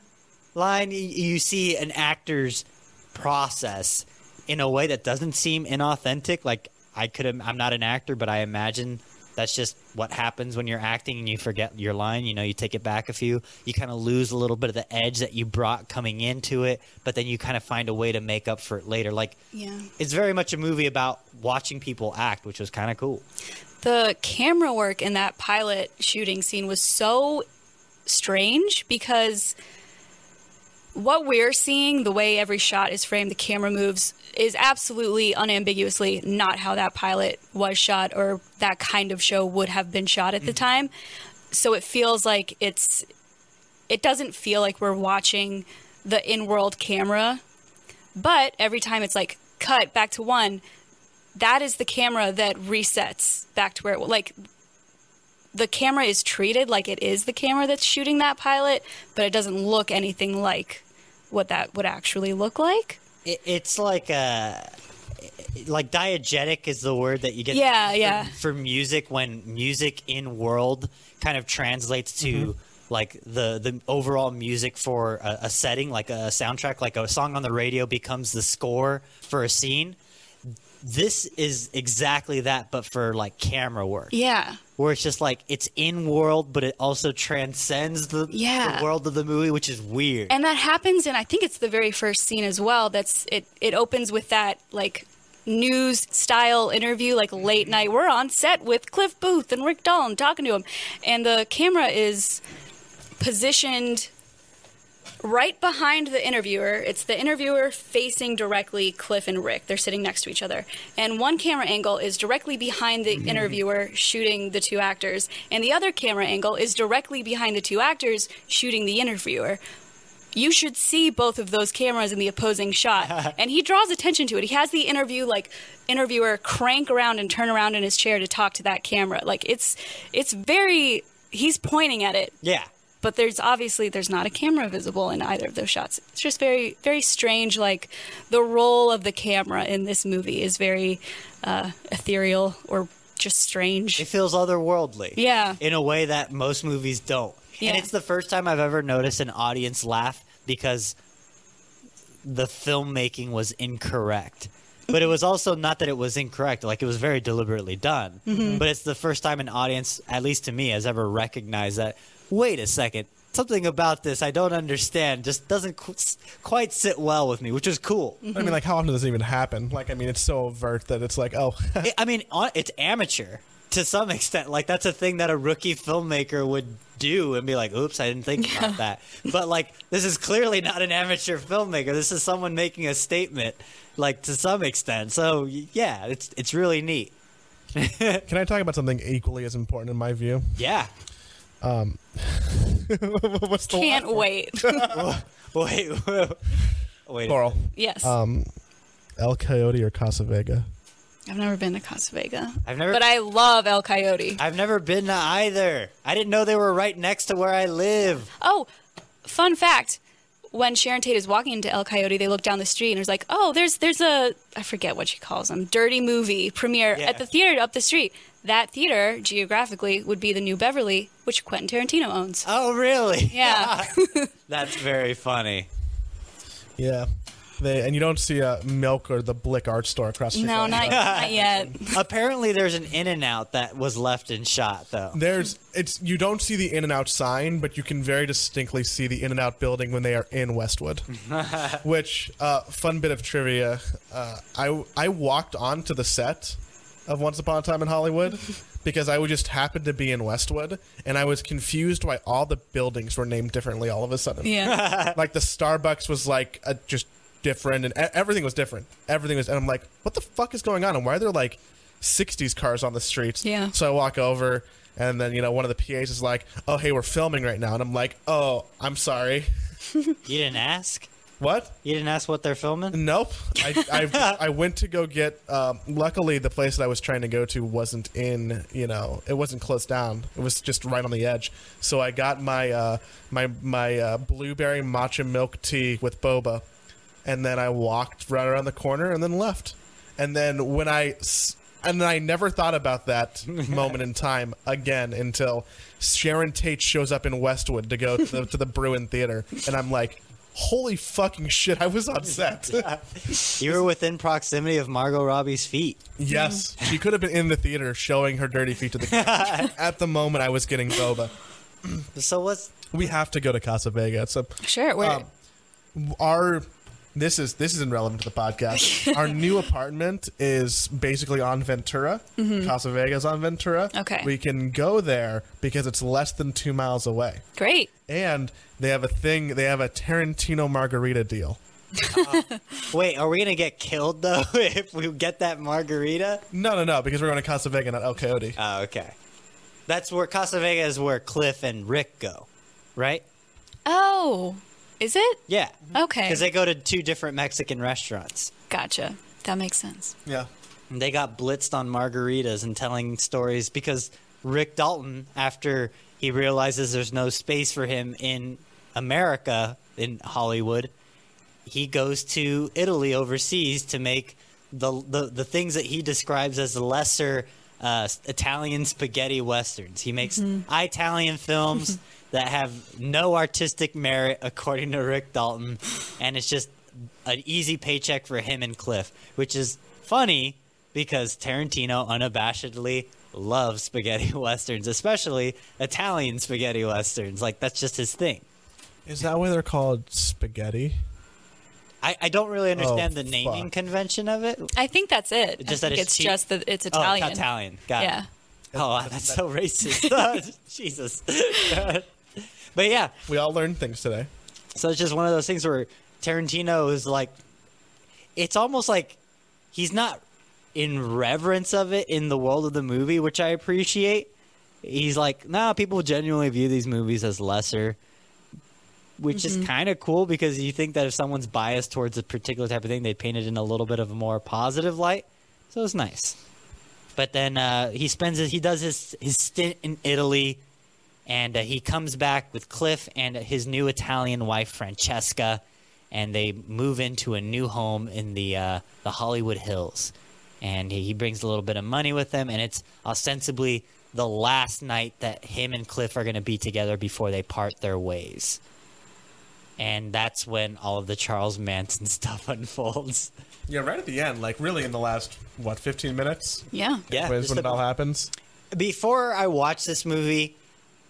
line. You see an actor's process in a way that doesn't seem inauthentic. Like I could, im- not an actor, but I imagine that's just what happens when you're acting and you forget your line. You know, you take it back a few, you kind of lose a little bit of the edge that you brought coming into it, but then you kind of find a way to make up for it later. Like Yeah. it's very much a movie about watching people act, which was kind of cool. The camera work in that pilot shooting scene was so strange because what we're seeing, the way every shot is framed, the camera moves, is absolutely unambiguously not how that pilot was shot or that kind of show would have been shot at the mm-hmm. time. So it feels like it's, it doesn't feel like we're watching the in world camera, but every time it's like cut back to one, that is the camera that resets back to where it like the camera is treated like it is the camera that's shooting that pilot, but it doesn't look anything like what that would actually look like. It, it's like a like diegetic is the word that you get Yeah, for, yeah. for music when music in world kind of translates to mm-hmm. like the the overall music for a, a setting like a soundtrack like a song on the radio becomes the score for a scene this is exactly that but for like camera work Yeah. where it's just like it's in world but it also transcends the, Yeah. the world of the movie which is weird And that happens and I think it's the very first scene as well. That's it it opens with that like news style interview like late night we're on set with cliff booth and rick dalton talking to him and the camera is positioned right behind the interviewer. It's the interviewer facing directly Cliff and Rick. They're sitting next to each other. And one camera angle is directly behind the interviewer shooting the two actors, and the other camera angle is directly behind the two actors shooting the interviewer. You should see both of those cameras in the opposing shot. and he draws attention to it. He has the interview like interviewer crank around and turn around in his chair to talk to that camera. Like it's it's very he's pointing at it yeah but there's obviously there's not a camera visible in either of those shots. It's just very very strange. Like the role of the camera in this movie is very uh, ethereal or just strange. It feels otherworldly. Yeah. In a way that most movies don't. Yeah. And it's the first time I've ever noticed an audience laugh because the filmmaking was incorrect. But it was also not that it was incorrect, like it was very deliberately done. Mm-hmm. But it's the first time an audience, at least to me, has ever recognized that, wait a second, something about this I don't understand just doesn't qu- quite sit well with me, which is cool. I mean, like, how often does it even happen? Like, I mean, it's so overt that it's like, oh, I- I mean, on- it's amateur to some extent. Like that's a thing that a rookie filmmaker would do and be like, "Oops, I didn't think about that." But like, this is clearly not an amateur filmmaker. This is someone making a statement, like to some extent. So yeah, it's it's really neat. can I talk about something equally as important in my view? Yeah. Um, What's the Can't laugh? wait. Wait. Wait. Laurel, yes, Um, El Coyote or Casa Vega? I've never been to Casa Vega, I've never. but I love El Coyote. I've never been to either. I didn't know they were right next to where I live. Oh, fun fact. When Sharon Tate is walking into El Coyote, they look down the street and it's like, oh, there's there's a I forget what she calls them, dirty movie premiere Yeah. at the theater up the street. That theater, geographically, would be the New Beverly, which Quentin Tarantino owns. Oh, really? Yeah. That's very funny. Yeah. They and you don't see a milk or the Blick art store across the street. No, not, not yet. Apparently, there's an In and Out that was left in shot, though. There's it's you don't see the In and Out sign, but you can very distinctly see the In and Out building when they are in Westwood. Which uh, fun bit of trivia. Uh, I I walked onto the set of Once Upon a Time in Hollywood because I would just happen to be in Westwood and I was confused why all the buildings were named differently all of a sudden. Yeah. like the Starbucks was like a, just different and e- everything was different. Everything was and I'm like, what the fuck is going on? And why are there like 60s cars on the streets? Yeah. So I walk over and then you know one of the PAs is like, "Oh, hey, we're filming right now." And I'm like, "Oh, I'm sorry." You didn't ask? What? You didn't ask what they're filming? Nope. I, I, I went to go get. Um, luckily, the place that I was trying to go to wasn't in. You know, it wasn't closed down. It was just right on the edge. So I got my uh, my my uh, blueberry matcha milk tea with boba, and then I walked right around the corner and then left. And then when I and then I never thought about that moment in time again until Sharon Tate shows up in Westwood to go to the, to the Bruin Theater, and I'm like. Holy fucking shit! I was on set. You were within proximity of Margot Robbie's feet. Yes, she could have been in the theater showing her dirty feet to the kids. At the moment, I was getting boba. So what's We have to go to Casa Vega. So Sure. Where, Um, our this is this is irrelevant to the podcast. our new apartment is basically on Ventura. Mm-hmm. Casa Vega's on Ventura. Okay. we can go there because it's less than two miles away, great. and they have a thing. They have a Tarantino margarita deal. wait? Are we gonna get killed though if we get that margarita? No, no, no, because we're going to Casa Vega, not El Coyote. Oh, okay. That's where Casa Vega is where Cliff and Rick go, right? Oh, is it? Yeah. Okay. Because they go to two different Mexican restaurants. Gotcha. That makes sense. yeah. And they got blitzed on margaritas and telling stories because Rick Dalton, after he realizes there's no space for him in America, in Hollywood, he goes to Italy overseas to make the the, the things that he describes as lesser uh, Italian spaghetti westerns. He makes Italian films that have no artistic merit, according to Rick Dalton, and it's just an easy paycheck for him and Cliff, which is funny because Tarantino unabashedly loves spaghetti westerns, especially Italian spaghetti westerns. Like that's just his thing. Is that why they're called spaghetti? I, I don't really understand oh, the fuck. naming convention of it. I think that's it. Just I that think it's it's cheap? just that it's Oh, Italian. it's Italian. Got Yeah. it. Oh, wow, that's so racist. Jesus. But yeah, We all learned things today. so it's just one of those things where Tarantino is like, it's almost like he's not in reverence of it in the world of the movie, which I appreciate. He's like, nah, people genuinely view these movies as lesser, which is kind of cool because you think that if someone's biased towards a particular type of thing, they'd paint it in a little bit of a more positive light. So it's nice. But then uh, he spends his, he does his his stint in Italy, and uh, he comes back with Cliff and his new Italian wife Francesca, and they move into a new home in the uh, the Hollywood Hills, and he, he brings a little bit of money with him, and it's ostensibly the last night that him and Cliff are going to be together before they part their ways. And that's when all of the Charles Manson stuff unfolds. Yeah, right at the end, like really in the last what, fifteen minutes? Yeah. Yeah, When, just when it all happens. before I watched this movie,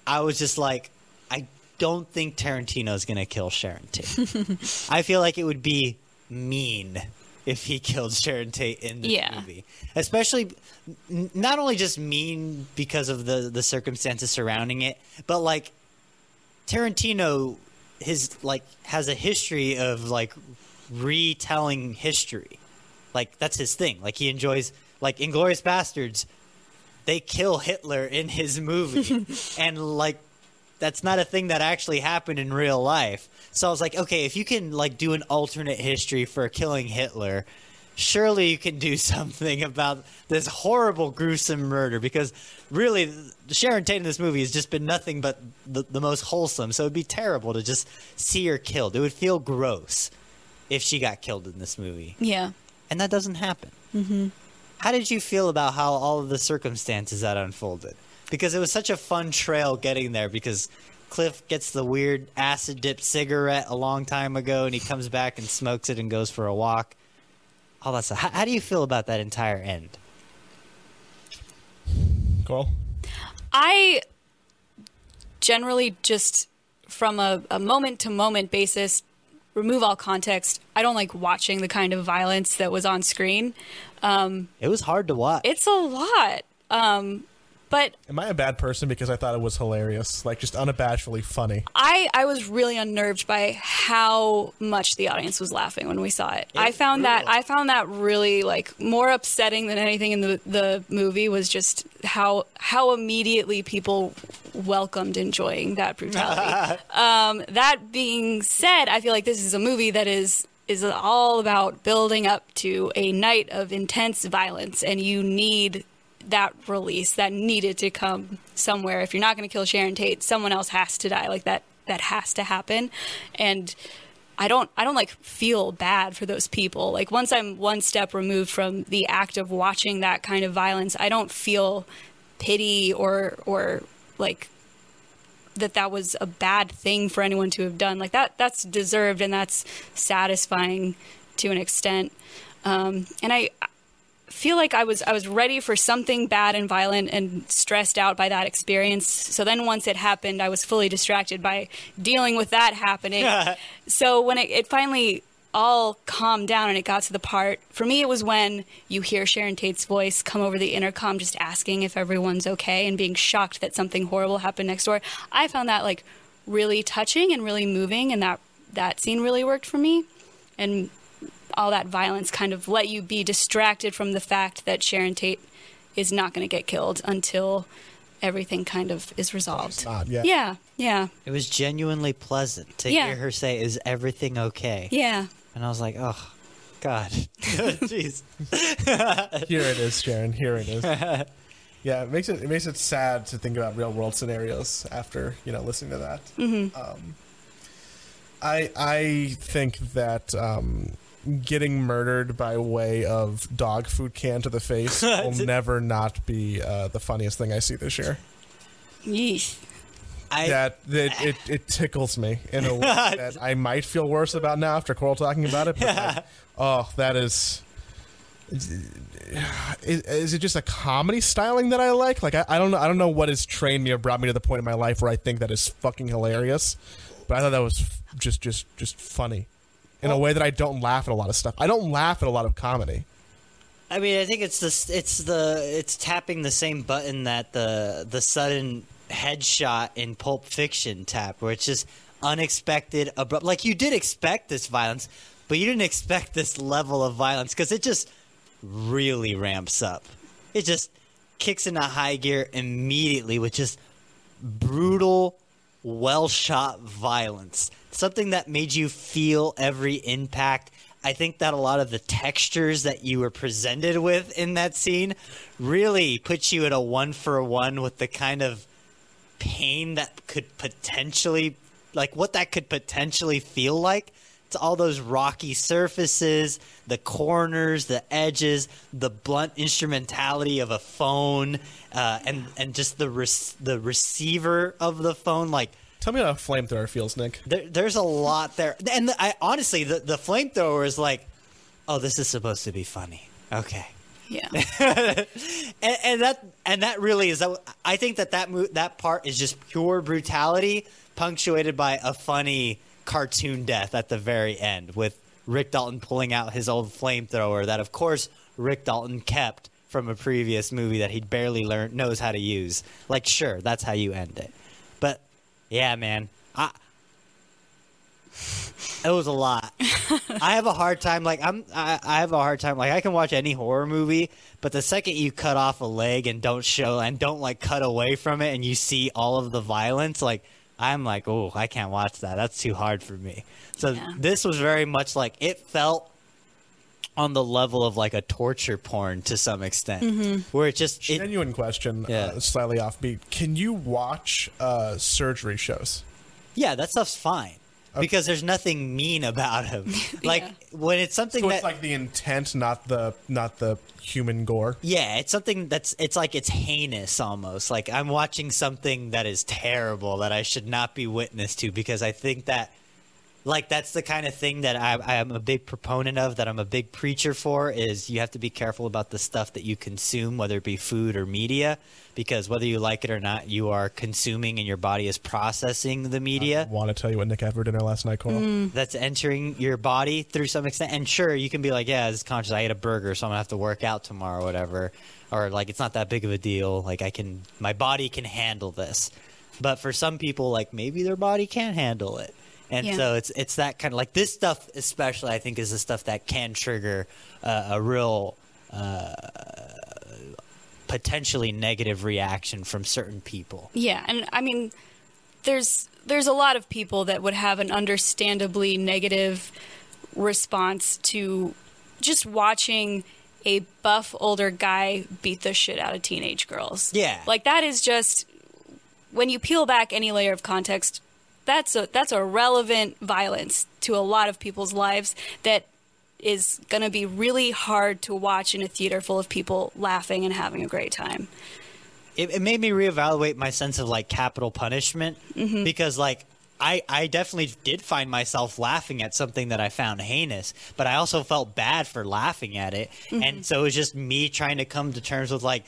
I was just like, I don't think Tarantino's gonna kill Sharon Tate. I feel like it would be mean if he killed Sharon Tate in this Yeah. movie, especially not only just mean because of the the circumstances surrounding it, but like Tarantino, his like has a history of like retelling history. Like that's his thing. Like he enjoys like Inglourious Basterds they kill Hitler in his movie. and like that's not a thing that actually happened in real life. So I was like, okay, if you can like do an alternate history for killing Hitler, surely you can do something about this horrible gruesome murder because really Sharon Tate in this movie has just been nothing but the, the most wholesome. So it'd be terrible to just see her killed. It would feel gross if she got killed in this movie. Yeah. And that doesn't happen. Mm-hmm. How did you feel about how all of the circumstances that unfolded? Because it was such a fun trail getting there. Because Cliff gets the weird acid dipped cigarette a long time ago, and he comes back and smokes it and goes for a walk. All that stuff. How, how do you feel about that entire end? Cool. I generally just from a, a moment to moment basis remove all context. I don't like watching the kind of violence that was on screen. It was hard to watch. It's a lot. Um, but Am I a bad person because I thought it was hilarious, like just unabashedly funny? I, I was really unnerved by how much the audience was laughing when we saw it. I It's found that brutal. I found that really like more upsetting than anything in the, the movie was just how how immediately people welcomed enjoying that brutality. um, that being said, I feel like this is a movie that is is all about building up to a night of intense violence, and you need that release that needed to come somewhere. If you're not going to kill Sharon Tate, someone else has to die. Like that that has to happen. And I don't I don't like feel bad for those people. Like once I'm one step removed from the act of watching that kind of violence, I don't feel pity or or like that that was a bad thing for anyone to have done. Like that that's deserved and that's satisfying to an extent. Um, and I feel like I was I was ready for something bad and violent and stressed out by that experience. So then once it happened, I was fully distracted by dealing with that happening. so when it, it finally all calmed down and it got to the part for me it was when you hear Sharon Tate's voice come over the intercom just asking if everyone's okay and being shocked that something horrible happened next door. I found that like really touching and really moving and that that scene really worked for me. And all that violence kind of let you be distracted from the fact that Sharon Tate is not going to get killed until everything kind of is resolved. Not yet. Yeah, yeah, It was genuinely pleasant to Yeah. hear her say, "Is everything okay?" yeah. And I was like, "Oh, God, jeez." Here it is, Sharon. Here it is. yeah, it makes it it makes it sad to think about real world scenarios after you know listening to that. Mm-hmm. Um, I I think that um, getting murdered by way of dog food can to the face will never not be uh, the funniest thing I see this year. Yeesh. I, that that it, it tickles me in a way that I might feel worse about now after Coral talking about it. But like, oh, that is, is. Is it just a comedy styling that I like? Like I, I don't know. I don't know what has trained me or brought me to the point in my life where I think that is fucking hilarious. But I thought that was f- just just just funny in a way that I don't laugh at a lot of stuff. I don't laugh at a lot of comedy. I mean, I think it's the it's the it's tapping the same button that the the sudden headshot in Pulp Fiction tap, where it's just unexpected, abrupt. Like you did expect this violence, but you didn't expect this level of violence because it just really ramps up. It just kicks into high gear immediately with just brutal, well shot violence. Something that made you feel every impact. I think that a lot of the textures that you were presented with in that scene really put you at a one for one with the kind of pain that could potentially, like what that could potentially feel like. It's all those rocky surfaces, the corners, the edges, the blunt instrumentality of a phone, uh, and and just the the receiver of the phone. Like Tell me how a flamethrower feels, Nick. there, there's a lot there, and the, I honestly the the flamethrower is like, oh, this is supposed to be funny. Okay, Yeah. and, and that and that really is. I think that that mo- that part is just pure brutality, punctuated by a funny cartoon death at the very end with Rick Dalton pulling out his old flamethrower that, of course, Rick Dalton kept from a previous movie that he barely learned knows how to use. Like, sure, that's how you end it, but yeah, man, I. It was a lot. I have a hard time. Like I'm, I, I have a hard time. Like I can watch any horror movie, but the second you cut off a leg and don't show and don't like cut away from it, and you see all of the violence, like I'm like, oh, I can't watch that. That's too hard for me. So Yeah. this was very much like it felt on the level of like a torture porn to some extent, where it just it, Genuine question, Yeah. uh, slightly offbeat. Can you watch uh, surgery shows? yeah, that stuff's fine. because there's nothing mean about him. Like Yeah. when it's something So that it's like the intent, not the not the human gore. Yeah, it's something that's it's like it's heinous almost. Like I'm watching something that is terrible that I should not be witness to because I think that like that's the kind of thing that I, I am a big proponent of that I'm a big preacher for is you have to be careful about the stuff that you consume whether it be food or media because whether you like it or not you are consuming and your body is processing the media I Want to tell you what Nick had for dinner last night, Cole? Mm. that's entering your body through some extent. And sure, you can be like, yeah, it's conscious. I ate a burger, so I'm gonna have to work out tomorrow, or whatever. Or like, it's not that big of a deal. Like, I can, my body can handle this. But for some people, like maybe their body can't handle it. And Yeah. so it's it's that kind of like this stuff, especially I think, is the stuff that can trigger uh, a real uh, potentially negative reaction from certain people. Yeah, and I mean, there's there's a lot of people that would have an understandably negative response to just watching a buff older guy beat the shit out of teenage girls. Yeah. like that is just when you peel back any layer of context, that's a that's a relevant violence to a lot of people's lives that is going to be really hard to watch in a theater full of people laughing and having a great time. it, it made me reevaluate my sense of like capital punishment mm-hmm. because like I, I definitely did find myself laughing at something that I found heinous, but I also felt bad for laughing at it. And mm-hmm. so it was just me trying to come to terms with like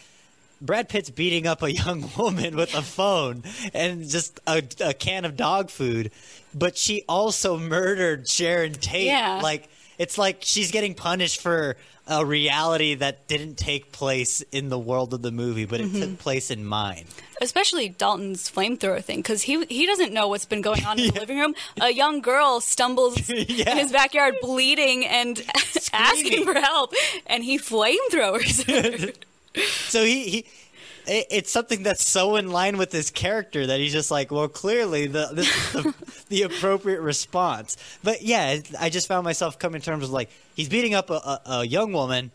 Brad Pitt's beating up a young woman with a phone and just a, a can of dog food, but she also murdered Sharon Tate. Yeah. Like it's like she's getting punished for a reality that didn't take place in the world of the movie, but it mm-hmm. took place in mine. especially Dalton's flamethrower thing because he he doesn't know what's been going on in the living room. A young girl stumbles Yeah. in his backyard bleeding and asking for help, and he flamethrowers her. So he, he it, it's something that's so in line with his character that he's just like, well, clearly the this the, the appropriate response. But yeah, I just found myself coming to terms with like he's beating up a, a, a young woman,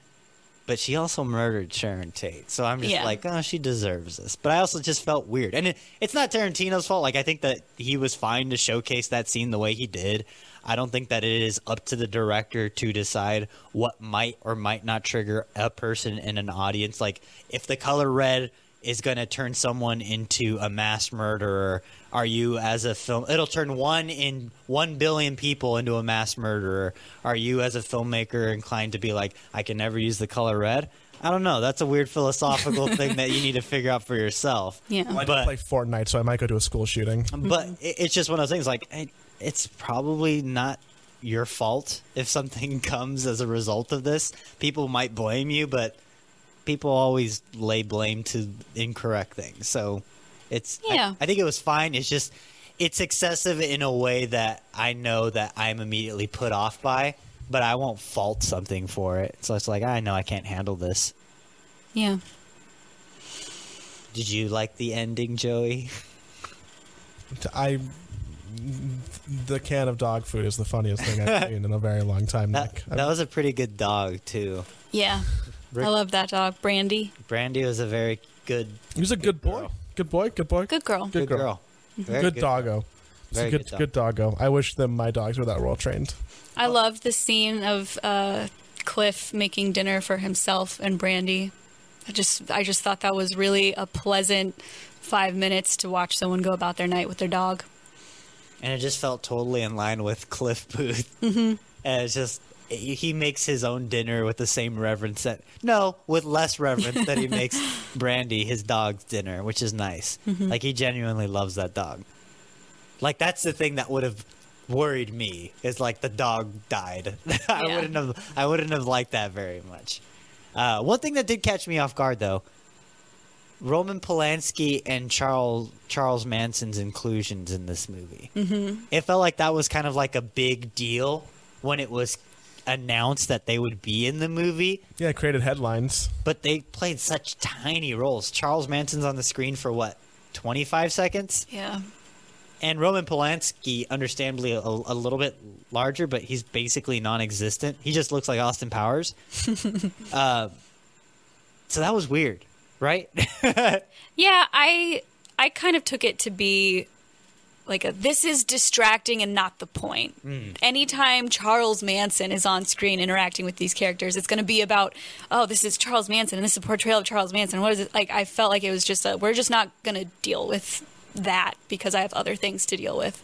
but she also murdered Sharon Tate. So I'm just Yeah. like, oh, she deserves this. But I also just felt weird, and it, it's not Tarantino's fault. Like I think that he was fine to showcase that scene the way he did. I don't think that it is up to the director to decide what might or might not trigger a person in an audience. Like if the color red is going to turn someone into a mass murderer, are you as a film? It'll turn one in one billion people into a mass murderer. Are you as a filmmaker inclined to be like, I can never use the color red? I don't know. That's a weird philosophical thing that you need to figure out for yourself. Yeah. Well, I But- play Fortnite, so I might go to a school shooting. but it, it's just one of those things like it, it's probably not your fault if something comes as a result of this. People might blame you but people always lay blame to incorrect things. So it's I- Yeah. I, think it was fine. It's just it's excessive in a way that i know that i'm immediately put off by but i won't fault something for it. So it's like i know i can't handle this. Yeah. did you like the ending joey? I the can of dog food is the funniest thing I've seen in a very long time. that, Nick. that was a pretty good dog too Yeah. Rick- I love that dog. Brandy. Brandy was a very good, he was a good boy. girl. Good boy. Good boy. Good girl. Good good girl. girl. Very Good, doggo. girl. It's a Very good, good dog. good doggo. I wish them my dogs were that well trained. I love the scene of uh, Cliff making dinner for himself and Brandy. I just I just thought that was really a pleasant five minutes to watch someone go about their night with their dog. And it just felt totally in line with Cliff Booth. Mm-hmm. And it's just he makes his own dinner with the same reverence that no, with less reverence that he makes Brandy his dog's dinner, which is nice. Like he genuinely loves that dog. Like that's the thing that would have worried me is like the dog died. I Yeah. wouldn't have I wouldn't have liked that very much. Uh, one thing that did catch me off guard though, Roman Polanski and Charles Charles Manson's inclusions in this movie. Mm-hmm. It felt like that was kind of like a big deal when it was announced that they would be in the movie, Yeah, created headlines. but they played such tiny roles. Charles Manson's on the screen for what, 25 seconds? Yeah. And Roman Polanski, understandably, a, a little bit larger, but he's basically non-existent. He just looks like Austin Powers. uh, so that was weird, right? Yeah, I I kind of took it to be like a this is distracting and not the point. Mm. Anytime Charles Manson is on screen interacting with these characters, it's going to be about oh this is Charles Manson and this is a portrayal of Charles Manson. What is it like? I felt like it was just a we're just not going to deal with that because I have other things to deal with.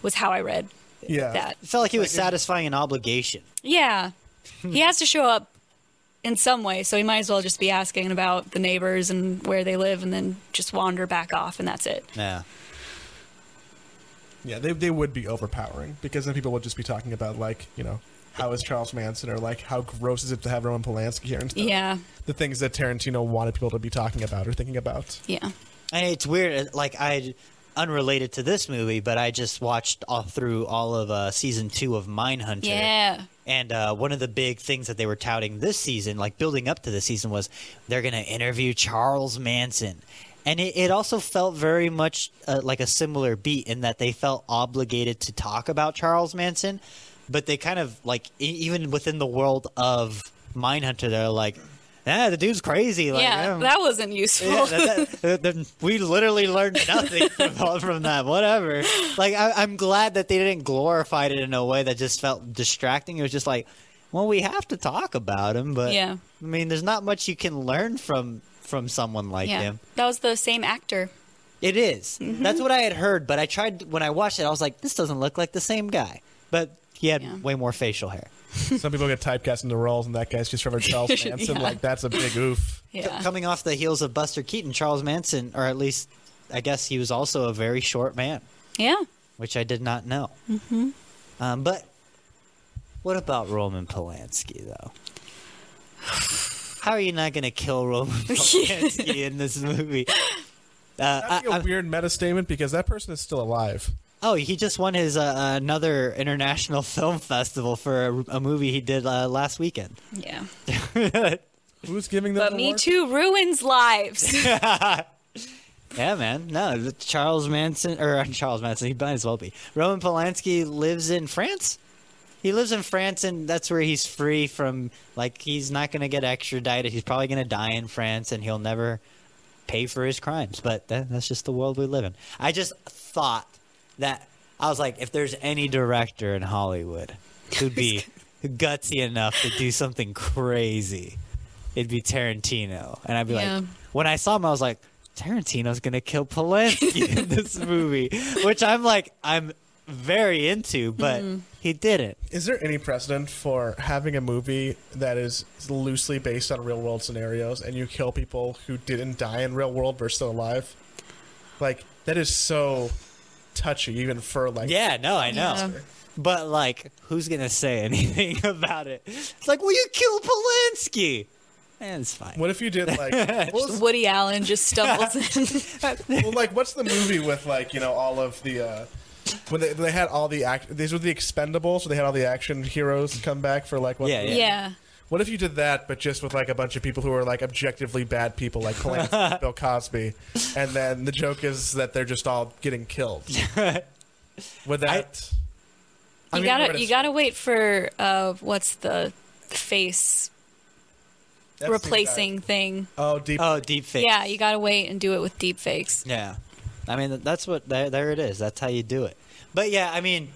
Was how I read Yeah. that. It felt like he was satisfying an obligation. Yeah. he has to show up in some way, so he might as well just be asking about the neighbors and where they live and then just wander back off and that's it. Yeah. Yeah, they, they would be overpowering because then people would just be talking about like you know how is Charles Manson or like how gross is it to have Roman Polanski here and stuff. Yeah. the things that Tarantino wanted people to be talking about or thinking about. Yeah. And it's weird. Like I, unrelated to this movie, but I just watched all through all of uh, season two of Mindhunter. Yeah. And uh, one of the big things that they were touting this season, like building up to this season, was they're going to interview Charles Manson. And it, it also felt very much uh, like a similar beat in that they felt obligated to talk about Charles Manson, but they kind of like e- even within the world of Mindhunter, they're like, "Ah, the dude's crazy." Like, yeah, um, that wasn't useful. yeah, that, that, that- we literally learned nothing from, from that. Whatever. Like, I, I'm glad that they didn't glorify it in a way that just felt distracting. It was just like, well, we have to talk about him, but Yeah. I mean, there's not much you can learn from from someone like yeah. him. That was the same actor. It is. Mm-hmm. That's what I had heard, but I tried when I watched it. I was like, this doesn't look like the same guy, but he had Yeah. way more facial hair. Some people get typecast into roles, and that guy's just Trevor Charles Manson. Yeah. Like that's a big oof. Yeah. Coming off the heels of Buster Keaton, Charles Manson, or at least I guess he was also a very short man. Yeah. which I did not know. Mm-hmm. Um, but what about Roman Polanski, though? How are you not going to kill Roman Polanski in this movie? Uh, That'd be I- a I- weird meta statement because that person is still alive. Oh, he just won his uh, another international film festival for a, a movie he did uh, last weekend. Yeah. Who's giving them? But the Me award? Too ruins lives. Yeah, man. No, Charles Manson or uh, Charles Manson. He might as well be. Roman Polanski lives in France. He lives in France, and that's where he's free from. Like, he's not going to get extradited. He's probably going to die in France, and he'll never pay for his crimes. But that, that's just the world we live in. I just thought that I was like, if there's any director in Hollywood who'd be gutsy enough to do something crazy, it'd be Tarantino. And I'd be Yeah. like, when I saw him, I was like, Tarantino's gonna kill Polanski in this movie, which I'm like, I'm very into, but mm-hmm. he didn't. Is there any precedent for having a movie that is loosely based on real world scenarios and you kill people who didn't die in real world but are still alive? Like that is so touchy, even for like Yeah, no, I know. Yeah. But like, who's gonna say anything about it? It's like, will you kill Polanski. And it's fine. What if you did like what was- Woody Allen just stumbles in. well, like what's the movie with like you know all of the uh when they, they had all the act these were the expendables so they had all the action heroes come back for like what Yeah, yeah. yeah. What if you did that but just with like a bunch of people who are like objectively bad people like Polanski, Bill Cosby and then the joke is that they're just all getting killed would that I You mean, gotta you gotta wait for uh what's the face that's replacing guy. thing. oh deep Oh, deep fake. Yeah, you gotta wait and do it with deep fakes. Yeah, I mean that's what there, there it is. That's how you do it. But yeah, I mean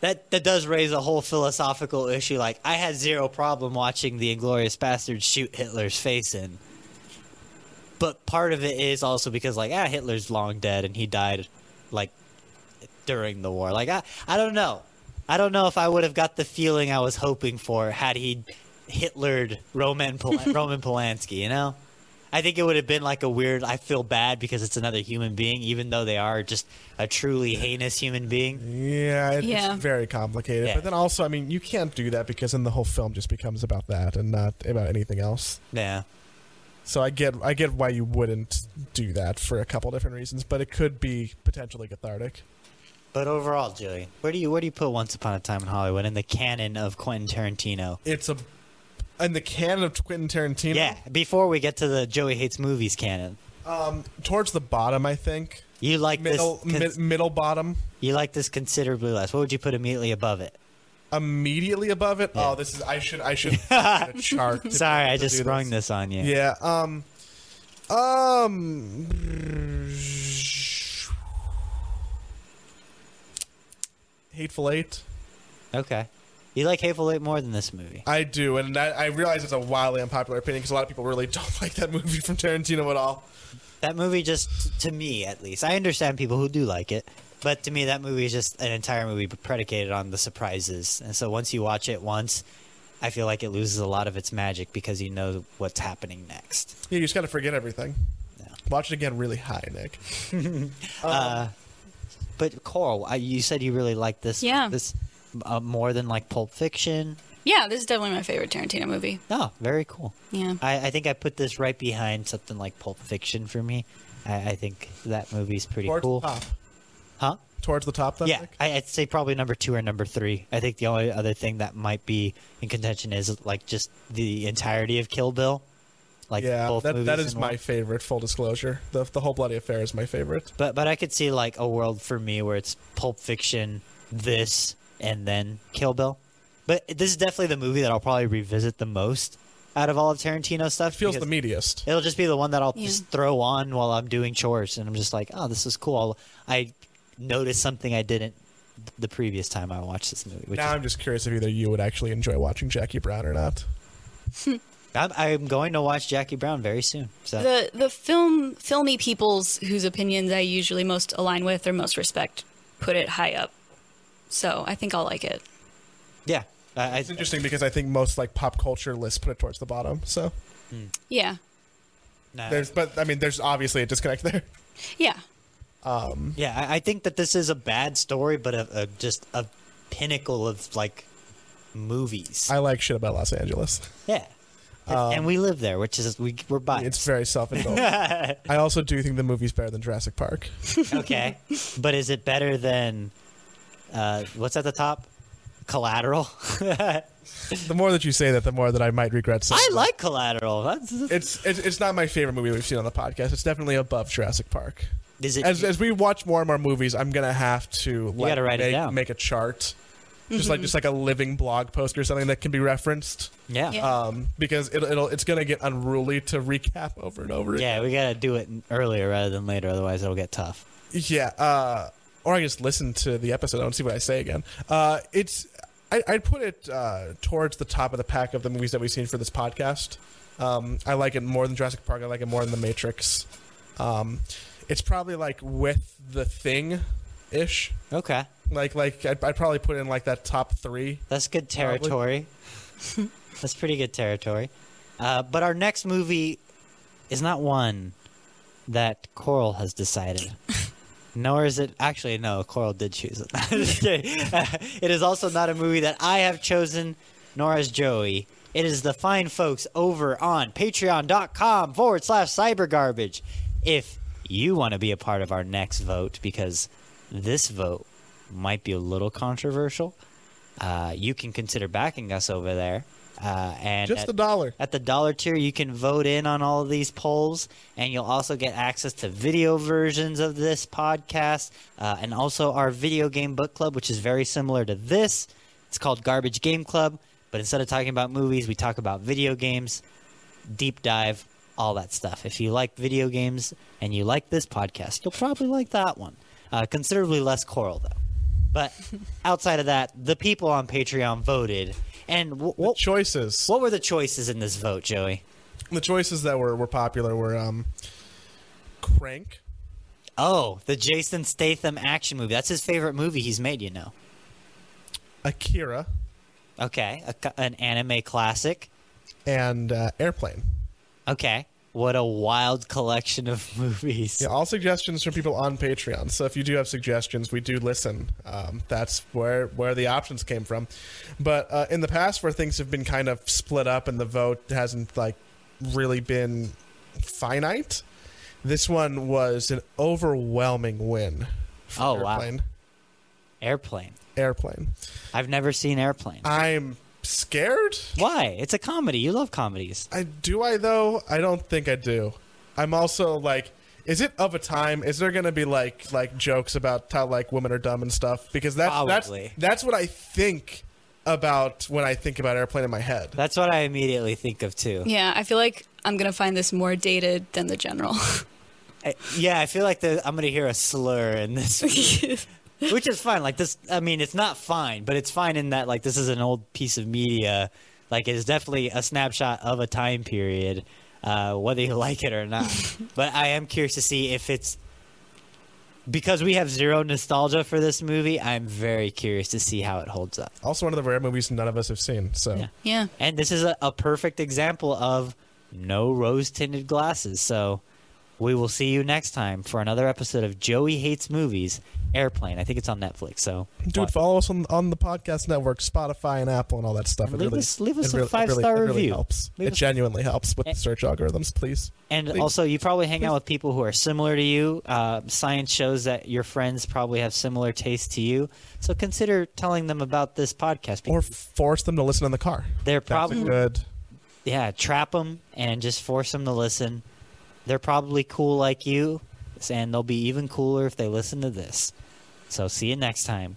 that that does raise a whole philosophical issue. Like I had zero problem watching the Inglourious Basterds shoot Hitler's face in, but part of it is also because like ah Hitler's long dead and he died like during the war. Like I I don't know. I don't know if I would have got the feeling I was hoping for had he Hitlered Roman Pol- Roman Polanski. You know. I think it would have been like a weird. I feel bad because it's another human being, even though they are just a truly heinous human being. yeah, it, Yeah. it's very complicated Yeah. but then also I mean you can't do that because then the whole film just becomes about that and not about anything else Yeah, So I get I get why you wouldn't do that for a couple different reasons, but it could be potentially cathartic. but overall, Julie, where do you where do you put Once Upon a Time in Hollywood in the canon of Quentin Tarantino? It's a in the canon of Quentin Tarantino. Yeah, before we get to the Joey hates movies canon, um, towards the bottom, I think you like middle this. mid, middle bottom, you like this considerably less. What would you put immediately above it? immediately above it. Yeah. Oh, this is I should I should chart. Sorry, I just sprung this on you. Yeah. Um. Um. Hateful Eight. Okay. You like Hateful Eight more than this movie. I do, and I, I realize it's a wildly unpopular opinion because a lot of people really don't like that movie from Tarantino at all. That movie just, to me at least, I understand people who do like it, but to me that movie is just an entire movie predicated on the surprises. And so once you watch it once, I feel like it loses a lot of its magic because you know what's happening next. Yeah, you just got to forget everything. Yeah. Watch it again really high, Nick. Uh, but Coral, I, you said you really like this. Yeah. This uh, more than like Pulp Fiction. Yeah, this is definitely my favorite Tarantino movie. Oh, very cool. Yeah. I, I think I put this right behind something like Pulp Fiction for me. I, I think that movie's pretty Towards cool. the top. Huh? Towards the top, then. Yeah, Nick? I, I'd say probably number two or number three. I think the only other thing that might be in contention is like just the entirety of Kill Bill. Like yeah. both That, that is my one. favorite. Full disclosure, the the whole bloody affair is my favorite. But but I could see like a world for me where it's Pulp Fiction, this, and then Kill Bill. But this is definitely the movie that I'll probably revisit the most out of all of Tarantino stuff. Feels the because meatiest. It'll just be the one that I'll Yeah. just throw on while I'm doing chores, and I'm just like, oh, this is cool. I'll, I noticed something I didn't the previous time I watched this movie. Which Now is, I'm just curious if either you would actually enjoy watching Jackie Brown or not. I'm, I'm going to watch Jackie Brown very soon. So The the film filmy peoples whose opinions I usually most align with or most respect put it high up. So I think I'll like it. yeah, I, I, It's interesting because I think most like pop culture lists put it towards the bottom. So Yeah. no, there's, but I mean, there's obviously a disconnect there. Yeah. Um, yeah, I, I think that this is a bad story, but a, a just a pinnacle of like movies. I like shit about Los Angeles. yeah, and, and we live there, which is we we're biased. It's very self-indulgent. I also do think the movie's better than Jurassic Park. okay, but is it better than uh, what's at the top? Collateral. The more that you say that, the more that I might regret saying. I like Collateral. That's, It's, it's it's not my favorite movie we've seen on the podcast. It's definitely above Jurassic Park. is it? As as we watch more and more movies, I'm gonna have to like, gotta write it make, down. make a chart, just like just like a living blog post or something that can be referenced. yeah. Yeah. Um, because it'll, it'll it's gonna get unruly to recap over and over. Yeah, we gotta do it earlier rather than later, otherwise it'll get tough. Yeah, uh, or I just listen to the episode and see what I say again. Uh, it's I, I'd put it uh, towards the top of the pack of the movies that we've seen for this podcast. Um, I like it more than Jurassic Park. I like it more than The Matrix. Um, it's probably like with The Thing, ish. Okay, Like like I'd, I'd probably put in like that top three. that's good territory. that's pretty good territory. Uh, but our next movie is not one that Coral has decided. Nor is it actually no. Coral did choose it. It is also not a movie that I have chosen, nor has Joey. It is the fine folks over on patreon.com forward slash cyber garbage. If you want to be a part of our next vote, because this vote might be a little controversial, uh, you can consider backing us over there. Uh, and Just at- a dollar. at the dollar tier, you can vote in on all of these polls, and you'll also get access to video versions of this podcast, uh, and also our video game book club, which is very similar to this. It's called Garbage Game Club, but instead of talking about movies, we talk about video games, deep dive, all that stuff. If you like video games and you like this podcast, you'll probably like that one. Uh, considerably less coral, though. But outside of that, the people on Patreon voted. And wh- what Choices. what were the choices in this vote, Joey? The choices that were, were popular were um, Crank, Oh, the Jason Statham action movie. That's his favorite movie he's made, you know. Akira, Okay, a, an anime classic. and uh, Airplane. Okay, what a wild collection of movies. Yeah, all suggestions from people on Patreon. So if you do have suggestions, we do listen. Um, that's where where the options came from. But uh, in the past, where things have been kind of split up and the vote hasn't like really been finite, this one was an overwhelming win. for Oh, wow. Airplane. Airplane. Airplane. I've never seen Airplane. I'm scared. Why? It's a comedy. You love comedies. I do I though? I don't think I do. I'm also like is it of a time? Is there going to be like like jokes about how like women are dumb and stuff? Because that's Probably. that's that's what I think about when I think about airplane in my head. That's what I immediately think of too. Yeah, I feel like I'm gonna find this more dated than the general. I- yeah, I feel like the, I'm going to hear a slur in this. which is fine. Like this, I mean, it's not fine, but it's fine in that like this is an old piece of media. Like it is definitely a snapshot of a time period, uh, whether you like it or not. but I am curious to see if it's because we have zero nostalgia for this movie. I'm very curious to see how it holds up. Also, one of the rare movies none of us have seen. So Yeah. Yeah. And this is a, a perfect example of no rose tinted glasses. So we will see you next time for another episode of Joey Hates Movies Airplane. I think it's on Netflix. So Dude, follow us on, on the podcast network, Spotify and Apple and all that stuff. And It leave really, us- leave us a really- five-star really, it really helps. Leave it us- genuinely helps with the search algorithms, please. And Please. also, you probably hang Please. out with people who are similar to you. Uh, science shows that your friends probably have similar tastes to you. So consider telling them about this podcast. Or force them to listen in the car. they're That's probably a good. yeah, trap them and just force them to listen. They're probably cool like you, and they'll be even cooler if they listen to this. So see you next time.